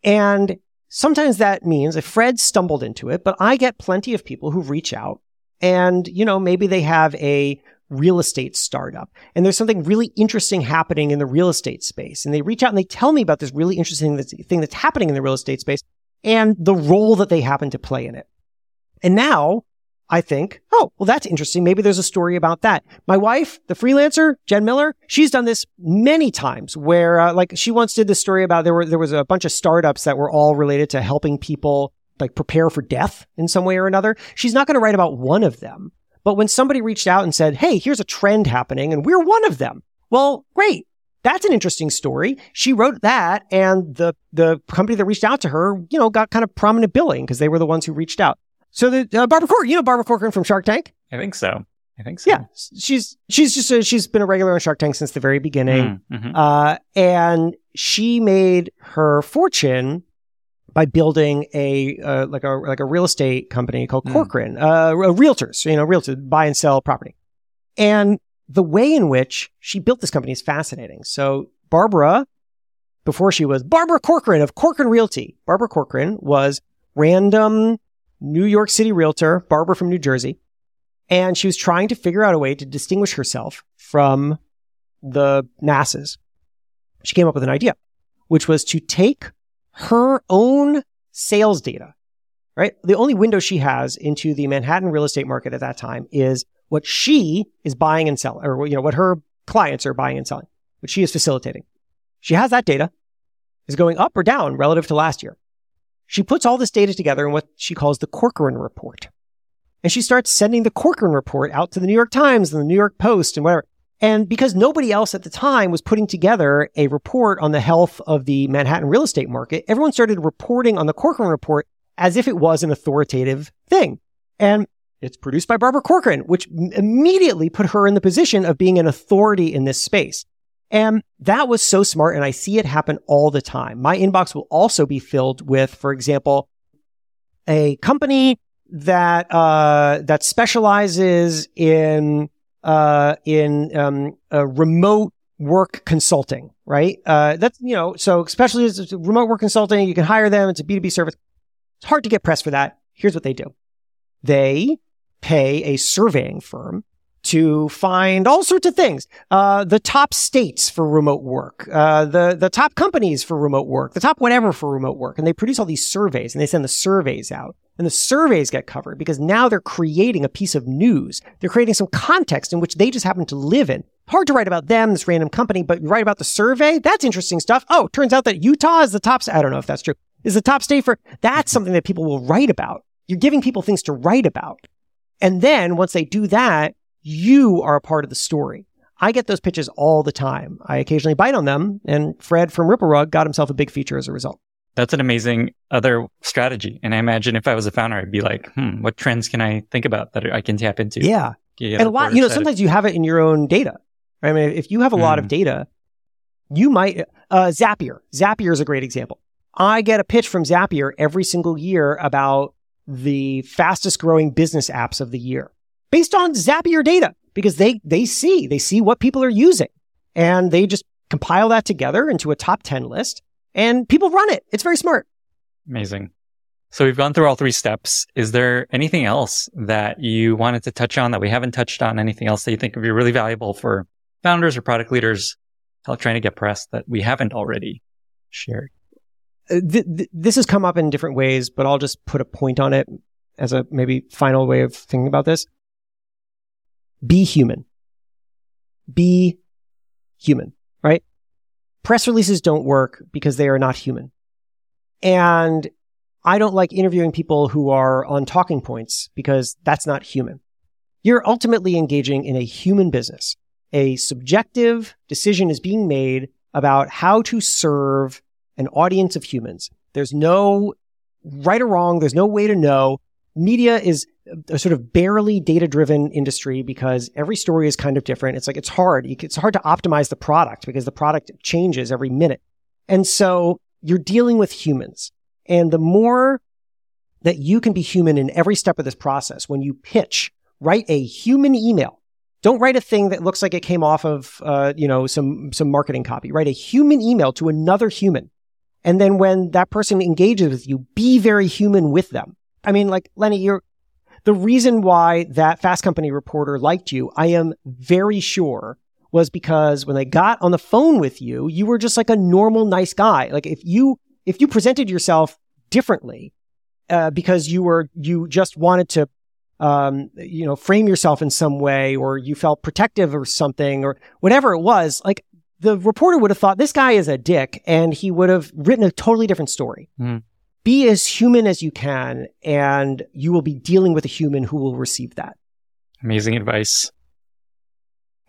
And sometimes that means if Fred stumbled into it, but I get plenty of people who reach out and, you know, maybe they have a real estate startup and there's something really interesting happening in the real estate space. And they reach out and they tell me about this really interesting thing that's happening in the real estate space and the role that they happen to play in it. And now I think, oh, well, that's interesting. Maybe there's a story about that. My wife, the freelancer, Jen Miller, she's done this many times where, uh, like, she once did this story about there were, there was a bunch of startups that were all related to helping people like prepare for death in some way or another. She's not going to write about one of them. But when somebody reached out and said, Hey, here's a trend happening and we're one of them. Well, great. That's an interesting story. She wrote that and the, the company that reached out to her, you know, got kind of prominent billing because they were the ones who reached out. So the uh, Barbara Corcoran, you know Barbara Corcoran from Shark Tank? I think so. I think so. Yeah, she's she's just a, she's been a regular on Shark Tank since the very beginning, Mm-hmm. uh, and she made her fortune by building a uh, like a like a real estate company called Mm. Corcoran, uh, realtors, you know, realtors buy and sell property, and the way in which she built this company is fascinating. So Barbara, before she was Barbara Corcoran of Corcoran Realty, Barbara Corcoran was random New York City realtor, Barbara from New Jersey. And she was trying to figure out a way to distinguish herself from the masses. She came up with an idea, which was to take her own sales data, right? The only window she has into the Manhattan real estate market at that time is what she is buying and selling, or, you know, what her clients are buying and selling, what she is facilitating. She has that data is going up or down relative to last year. She puts all this data together in what she calls the Corcoran report. And she starts sending the Corcoran report out to the New York Times and the New York Post and whatever. And because nobody else at the time was putting together a report on the health of the Manhattan real estate market, everyone started reporting on the Corcoran report as if it was an authoritative thing. And it's produced by Barbara Corcoran, which immediately put her in the position of being an authority in this space. And that was so smart. And I see it happen all the time. My inbox will also be filled with, for example, a company that, uh, that specializes in, uh, in, um, remote work consulting, right? Uh, that's, you know, so especially as remote work consulting, you can hire them. It's a B2B service. It's hard to get press for that. Here's what they do. They pay a surveying firm to find all sorts of things. Uh, the top states for remote work, uh, the, the top companies for remote work, the top whatever for remote work. And they produce all these surveys and they send the surveys out and the surveys get covered because now they're creating a piece of news. They're creating some context in which they just happen to live in. Hard to write about them, this random company, but you write about the survey. That's interesting stuff. Oh, turns out that Utah is the top. I don't know if that's true. Is the top state for that's something that people will write about. You're giving people things to write about. And then once they do that, you are a part of the story. I get those pitches all the time. I occasionally bite on them, and Fred from Ripple Rug got himself a big feature as a result. That's an amazing other strategy. And I imagine if I was a founder, I'd be like, hmm, what trends can I think about that I can tap into? Yeah. And a lot, you know, sometimes you have it in your own data. I mean, if you have a mm. lot of hmm. data, you might, uh, Zapier. Zapier is a great example. I get a pitch from Zapier every single year about the fastest growing business apps of the year based on Zapier data because they, they see, they see what people are using and they just compile that together into a top 10 list and people run it. It's very smart. Amazing. So we've gone through all three steps. Is there anything else that you wanted to touch on that we haven't touched on? Anything else that you think would be really valuable for founders or product leaders trying to get press that we haven't already shared? Uh, th- th- this has come up in different ways, but I'll just put a point on it as a maybe final way of thinking about this. Be human. Be human, right? Press releases don't work because they are not human. And I don't like interviewing people who are on talking points because that's not human. You're ultimately engaging in a human business. A subjective decision is being made about how to serve an audience of humans. There's no right or wrong. There's no way to know. Media is a sort of barely data driven industry because every story is kind of different. It's like, it's hard. It's hard to optimize the product because the product changes every minute. And so you're dealing with humans. And the more that you can be human in every step of this process, when you pitch, write a human email. Don't write a thing that looks like it came off of, uh, you know, some, some marketing copy. Write a human email to another human. And then when that person engages with you, be very human with them. I mean, like, Lenny, you're, the reason why that Fast Company reporter liked you, I am very sure was because when they got on the phone with you, you were just like a normal, nice guy. Like if you, if you presented yourself differently, uh, because you were, you just wanted to, um, you know, frame yourself in some way or you felt protective or something or whatever it was, like the reporter would have thought this guy is a dick and he would have written a totally different story. Mm. Be as human as you can and you will be dealing with a human who will receive that. Amazing advice.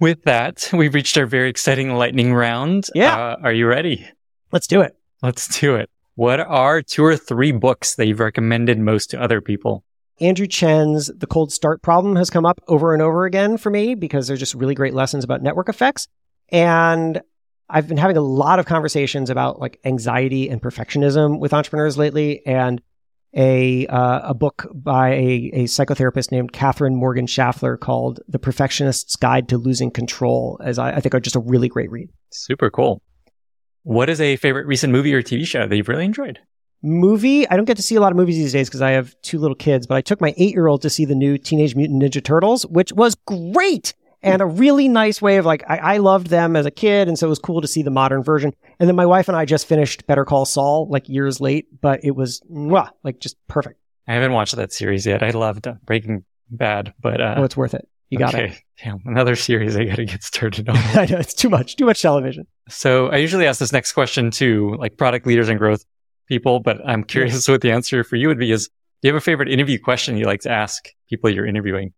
With that, we've reached our very exciting lightning round. Yeah. Uh, are you ready? Let's do it. Let's do it. What are two or three books that you've recommended most to other people? Andrew Chen's The Cold Start Problem has come up over and over again for me because they're just really great lessons about network effects. And I've been having a lot of conversations about like anxiety and perfectionism with entrepreneurs lately. And a uh, a book by a, a psychotherapist named Katherine Morgan Schafler called The Perfectionist's Guide to Losing Control, as I, I think are just a really great read. Super cool. What is a favorite recent movie or TV show that you've really enjoyed? movie, I don't get to see a lot of movies these days because I have two little kids, but I took my eight year old to see the new Teenage Mutant Ninja Turtles, which was great and a really nice way of like, I, I loved them as a kid. And so it was cool to see the modern version. And then my wife and I just finished Better Call Saul like years late, but it was mwah, like just perfect. I haven't watched that series yet. I loved Breaking Bad, but uh, Oh, it's worth it. You got okay. it. Damn, another series I got to get started on. I know it's too much, too much television. so I usually ask this next question to like product leaders and growth people, but I'm curious what the answer for you would be. Is do you have a favorite interview question you like to ask people you're interviewing?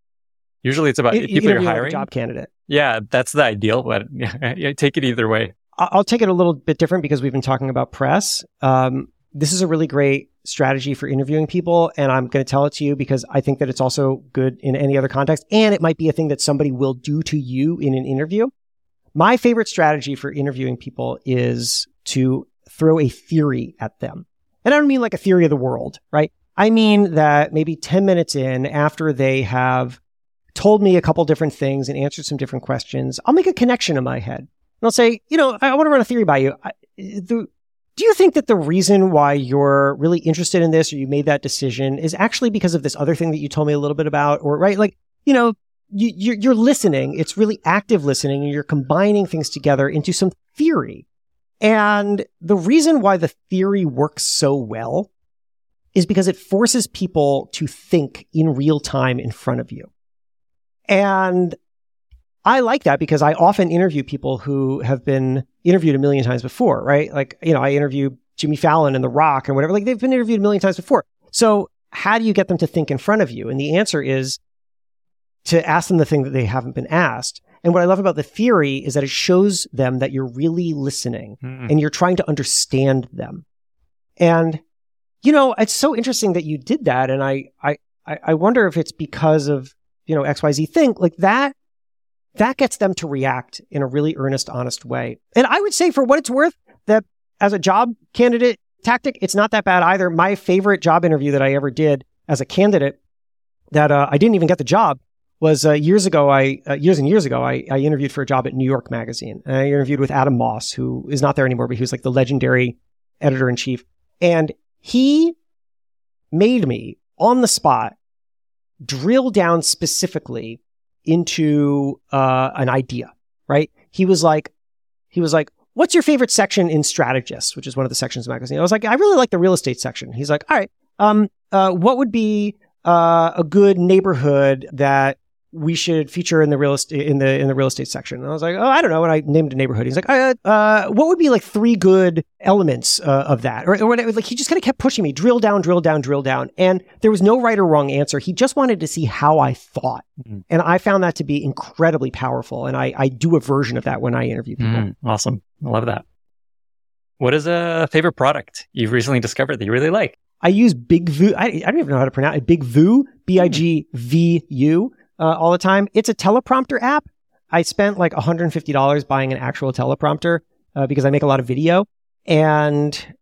Usually it's about you people you're hiring. job candidate. Yeah, that's the ideal, but yeah, take it either way. I'll take it a little bit different because we've been talking about press. Um, this is a really great strategy for interviewing people, and I'm going to tell it to you because I think that it's also good in any other context, and it might be a thing that somebody will do to you in an interview. My favorite strategy for interviewing people is to throw a theory at them. And I don't mean like a theory of the world, right? I mean that maybe 10 minutes in after they have told me a couple different things and answered some different questions, I'll make a connection in my head. And I'll say, you know, I, I want to run a theory by you. I, the, do you think that the reason why you're really interested in this or you made that decision is actually because of this other thing that you told me a little bit about? Or, right? Like, you know, you, you're, you're listening. It's really active listening and you're combining things together into some theory. And the reason why the theory works so well is because it forces people to think in real time in front of you. And I like that because I often interview people who have been interviewed a million times before, right? Like, you know, I interview Jimmy Fallon and The Rock and whatever. Like, they've been interviewed a million times before. So, how do you get them to think in front of you? And the answer is to ask them the thing that they haven't been asked. And what I love about the theory is that it shows them that you're really listening Mm. and you're trying to understand them. And, you know, it's so interesting that you did that. And I, I I wonder if it's because of, you know, XYZ thing like that, that gets them to react in a really earnest, honest way. And I would say for what it's worth that as a job candidate tactic, it's not that bad either. My favorite job interview that I ever did as a candidate that uh, I didn't even get the job was uh, years ago. I uh, years and years ago, I, I interviewed for a job at New York Magazine. And I interviewed with Adam Moss, who is not there anymore, but he was like the legendary editor in chief, and he made me on the spot drill down specifically into uh, an idea. Right? He was like, he was like, "What's your favorite section in Strategist?" Which is one of the sections of the magazine. I was like, "I really like the real estate section." He's like, "All right, um, uh, what would be uh, a good neighborhood that we should feature in the real estate in the in the real estate section. And I was like, oh, I don't know. And I named a neighborhood. He's like, uh, uh, what would be like three good elements uh, of that, or, or whatever. Like he just kind of kept pushing me, drill down, drill down, drill down, and there was no right or wrong answer. He just wanted to see how I thought, Mhm. and I found that to be incredibly powerful. And I I do a version of that when I interview people. Mm, awesome. I love that. What is a favorite product you've recently discovered that you really like? I use Big Vu. I, I don't even know how to pronounce it. Big Vu, B I G V U, uh, all the time. It's a teleprompter app. I spent like $150 buying an actual teleprompter uh, because I make a lot of video, and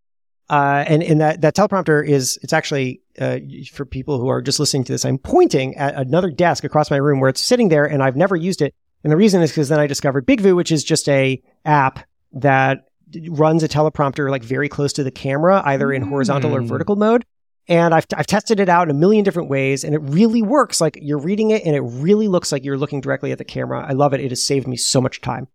uh, and and that that teleprompter is it's actually uh, for people who are just listening to this. I'm pointing at another desk across my room where it's sitting there, and I've never used it. And the reason is because then I discovered Big Vu, which is just a app that runs a teleprompter like very close to the camera, either in horizontal or Mm. vertical mode. And I've, I've tested it out in a million different ways and it really works. Like you're reading it and it really looks like you're looking directly at the camera. I love it. It has saved me so much time.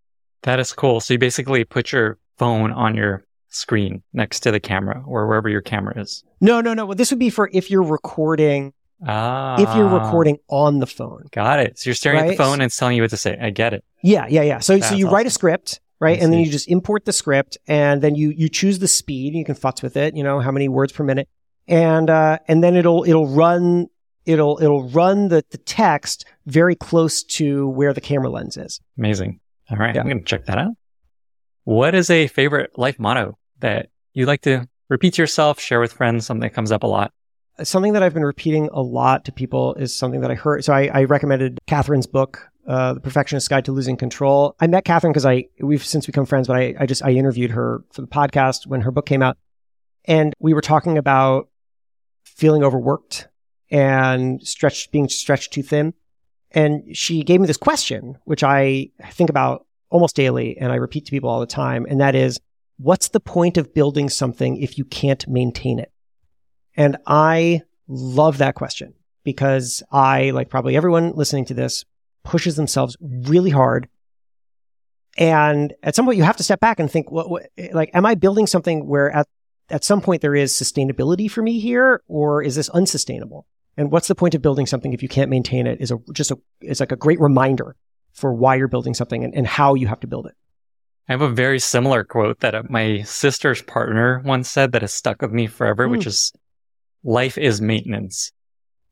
That is cool. So you basically put your phone on your screen next to the camera or wherever your camera is. No, no, no. Well, this would be for if you're recording, Ah. if you're recording on the phone. Got it. So you're staring at the phone and it's telling you what to say. I get it. Yeah, yeah, yeah. So, so you write a script, right? And then you just import the script and then you, you choose the speed. You can futz with it, you know, how many words per minute. And, uh, and then it'll, it'll run, it'll, it'll run the, the text very close to where the camera lens is. Amazing. All right. Yeah. I'm going to check that out. What is a favorite life motto that you like to repeat to yourself, share with friends, something that comes up a lot? something that I've been repeating a lot to people is something that I heard. So I, I recommended Katherine's book, uh, The Perfectionist's Guide to Losing Control. I met Catherine because I, we've since become friends, but I, I just, I interviewed her for the podcast when her book came out. And we were talking about feeling overworked and stretched, being stretched too thin. And she gave me this question, which I think about almost daily and I repeat to people all the time. And that is, what's the point of building something if you can't maintain it? And I love that question because I, like probably everyone listening to this, pushes themselves really hard. And at some point you have to step back and think, what, what like, am I building something where at, at some point there is sustainability for me here or is this unsustainable? And what's the point of building something if you can't maintain it is a, just a, is like a great reminder for why you're building something and, and how you have to build it. I have a very similar quote that uh, my sister's partner once said that has stuck with me forever, mm. which hmm. is life is maintenance.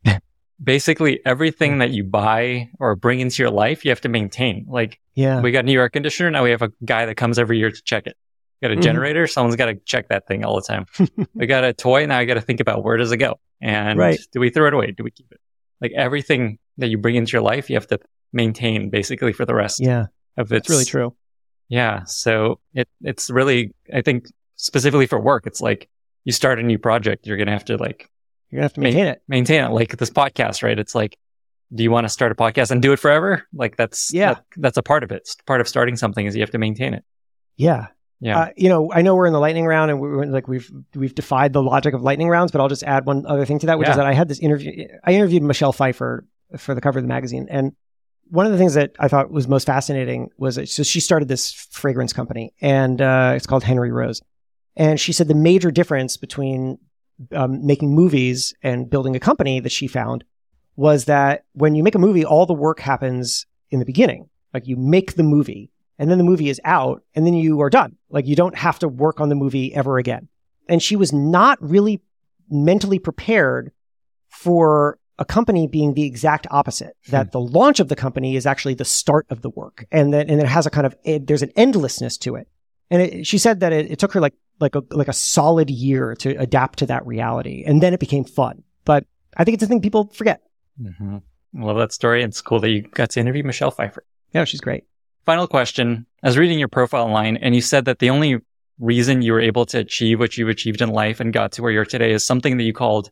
Basically, everything that you buy or bring into your life, you have to maintain. Like, yeah, we got a new air conditioner. Now we have a guy that comes every year to check it. Got a mm-hmm. generator. Someone's got to check that thing all the time. we got a toy. Now I got to think about where does it go? And right. do we throw it away? Do we keep it? Like everything that you bring into your life, you have to maintain basically for the rest. Yeah. Of its, really true. Yeah. So it, it's really, I think specifically for work, it's like you start a new project, you're going to have to like, you're going to have to maintain ma- it. Maintain it. Like this podcast, right? It's like, do you want to start a podcast and do it forever? Like that's, yeah, that, that's a part of it. It's part of starting something is you have to maintain it. Yeah. Yeah. Uh, you know, I know we're in the lightning round and we're like we've we've defied the logic of lightning rounds, but I'll just add one other thing to that, which yeah. is that I had this interview. I interviewed Michelle Pfeiffer for the cover of the magazine, and one of the things that I thought was most fascinating was that, so she started this fragrance company and uh, it's called Henry Rose. And she said the major difference between um, making movies and building a company that she found was that when you make a movie, all the work happens in the beginning. Like you make the movie and then the movie is out and then you are done. Like you don't have to work on the movie ever again. And she was not really mentally prepared for a company being the exact opposite, hmm. that the launch of the company is actually the start of the work. And that, and it has a kind of, it, there's an endlessness to it. And it, she said that it, it, took her like, like a, like a solid year to adapt to that reality. And then it became fun. But I think it's a thing people forget. Mm-hmm. Love that story. It's cool that you got to interview Michelle Pfeiffer. Yeah, she's great. Final question. I was reading your profile online and you said that the only reason you were able to achieve what you've achieved in life and got to where you are today is something that you called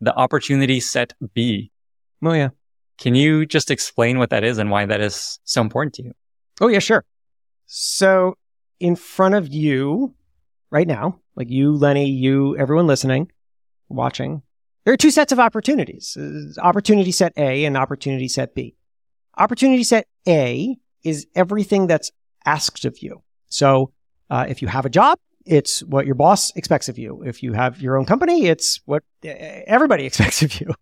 the opportunity set B. Oh, yeah. Can you just explain what that is and why that is so important to you? Oh, yeah, sure. So, in front of you right now, like you, Lenny, you, everyone listening, watching, there are two sets of opportunities uh, opportunity set A and opportunity set B. Opportunity set A is everything that's asked of you. So, uh, if you have a job, it's what your boss expects of you. If you have your own company, it's what everybody expects of you.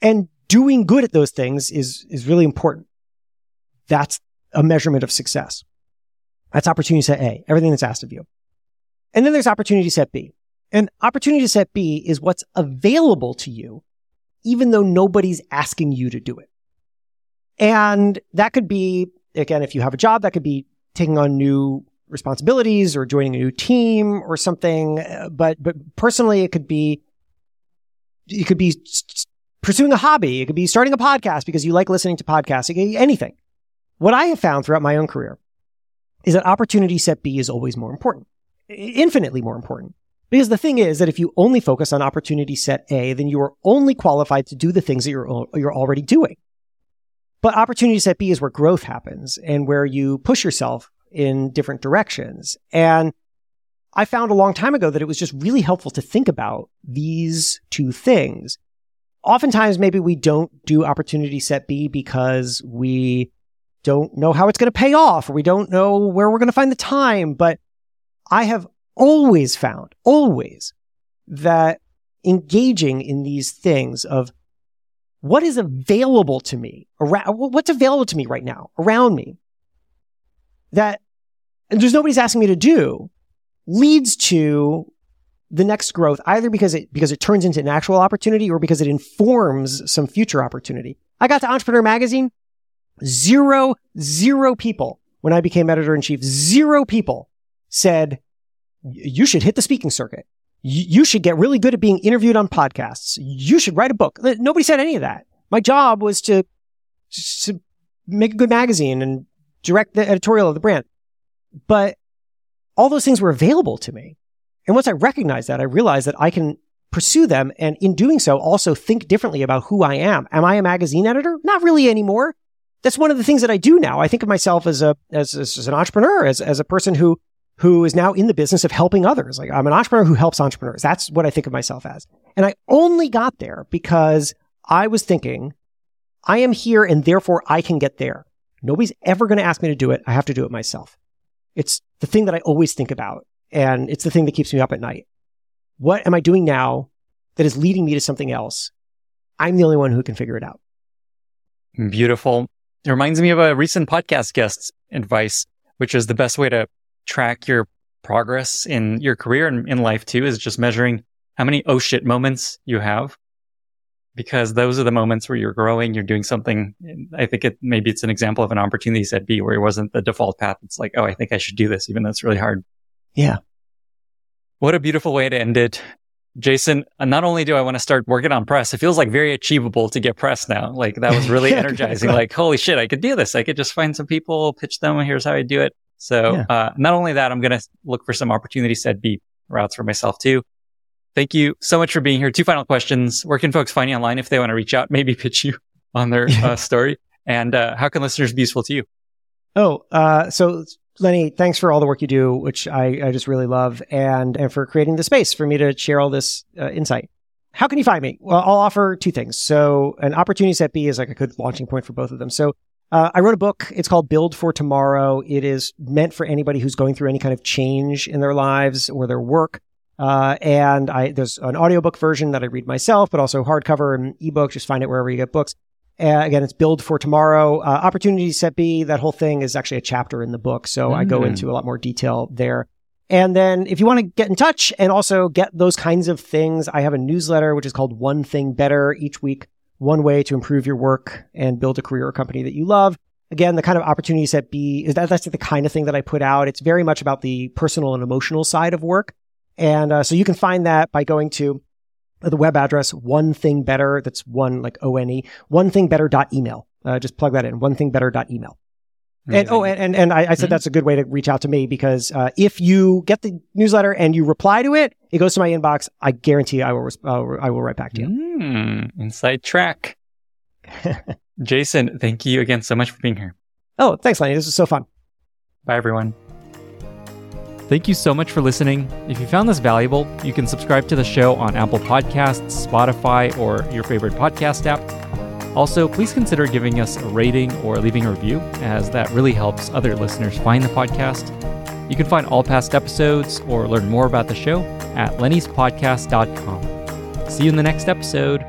And doing good at those things is, is really important. That's a measurement of success. That's opportunity set A, everything that's asked of you. And then there's opportunity set B. And opportunity set B is what's available to you, even though nobody's asking you to do it. And that could be, again, if you have a job, that could be taking on new responsibilities or joining a new team or something. Uh, but, but personally, it could be, it could be pursuing a hobby. It could be starting a podcast because you like listening to podcasts. It could be anything. What I have found throughout my own career is that opportunity set B is always more important, infinitely more important. Because the thing is that if you only focus on opportunity set A, then you are only qualified to do the things that you're, you're already doing. But opportunity set B is where growth happens and where you push yourself in different directions. And I found a long time ago that it was just really helpful to think about these two things. Oftentimes, maybe we don't do opportunity set B because we don't know how it's going to pay off or we don't know where we're going to find the time. But I have always found, always, that engaging in these things of what is available to me around, what's available to me right now around me that and there's nobody's asking me to do leads to the next growth either because it because it turns into an actual opportunity or because it informs some future opportunity. I got to Entrepreneur Magazine, zero zero people when I became editor in chief, zero people said you should hit the speaking circuit. You should get really good at being interviewed on podcasts. You should write a book. Nobody said any of that. My job was to, to make a good magazine and direct the editorial of the brand. But all those things were available to me. And once I recognized that, I realized that I can pursue them. And in doing so, also think differently about who I am. Am I a magazine editor? Not really anymore. That's one of the things that I do now. I think of myself as a, as, as an entrepreneur, as, as a person who, who is now in the business of helping others. Like I'm an entrepreneur who helps entrepreneurs. That's what I think of myself as. And I only got there because I was thinking, I am here and therefore I can get there. Nobody's ever going to ask me to do it. I have to do it myself. It's the thing that I always think about. And it's the thing that keeps me up at night. What am I doing now that is leading me to something else? I'm the only one who can figure it out. Beautiful. It reminds me of a recent podcast guest's advice, which is the best way to track your progress in your career and in life too, is just measuring how many oh shit moments you have. Because those are the moments where you're growing, you're doing something. I think it maybe it's an example of an opportunity set B where it wasn't the default path. It's like, oh, I think I should do this, even though it's really hard. Yeah. What a beautiful way to end it. Jason, not only do I want to start working on press, it feels like very achievable to get press now. Like that was really energizing. like, holy shit, I could do this. I could just find some people, pitch them. Here's how I do it. So, yeah. uh, not only that, I'm going to look for some opportunity set B routes for myself too. Thank you so much for being here. Two final questions. Where can folks find you online if they want to reach out, maybe pitch you on their uh, story? And, uh, how can listeners be useful to you? Oh, uh, so Lenny, thanks for all the work you do, which I, I just really love, and and for creating the space for me to share all this uh, insight. How can you find me? Well, I'll offer two things. So, an opportunity set B is like a good launching point for both of them. So, uh, I wrote a book. It's called Build for Tomorrow. It is meant for anybody who's going through any kind of change in their lives or their work. Uh, and I, there's an audiobook version that I read myself, but also hardcover and ebook. Just find it wherever you get books. Uh, again, it's build for tomorrow. Uh, opportunity set B, that whole thing is actually a chapter in the book. So mm. I go mm. into a lot more detail there. And then if you want to get in touch and also get those kinds of things, I have a newsletter, which is called One Thing Better each week. One way to improve your work and build a career or company that you love. Again, the kind of opportunity set B is that that's the kind of thing that I put out. It's very much about the personal and emotional side of work. And uh, so you can find that by going to the web address one thing better that's one like o-n-e one thing better dot email uh, just plug that in one thing better dot email and oh and and, and I, I said mm-hmm. that's a good way to reach out to me because uh, if you get the newsletter and you reply to it it goes to my inbox. I guarantee i will uh, i will write back to you. Mm, inside track. Jason thank you again so much for being here. Oh thanks lenny. This was so fun. Bye everyone. Thank you so much for listening. If you found this valuable, you can subscribe to the show on Apple Podcasts, Spotify, or your favorite podcast app. Also, please consider giving us a rating or leaving a review, as that really helps other listeners find the podcast. You can find all past episodes or learn more about the show at lennyspodcast.com. See you in the next episode.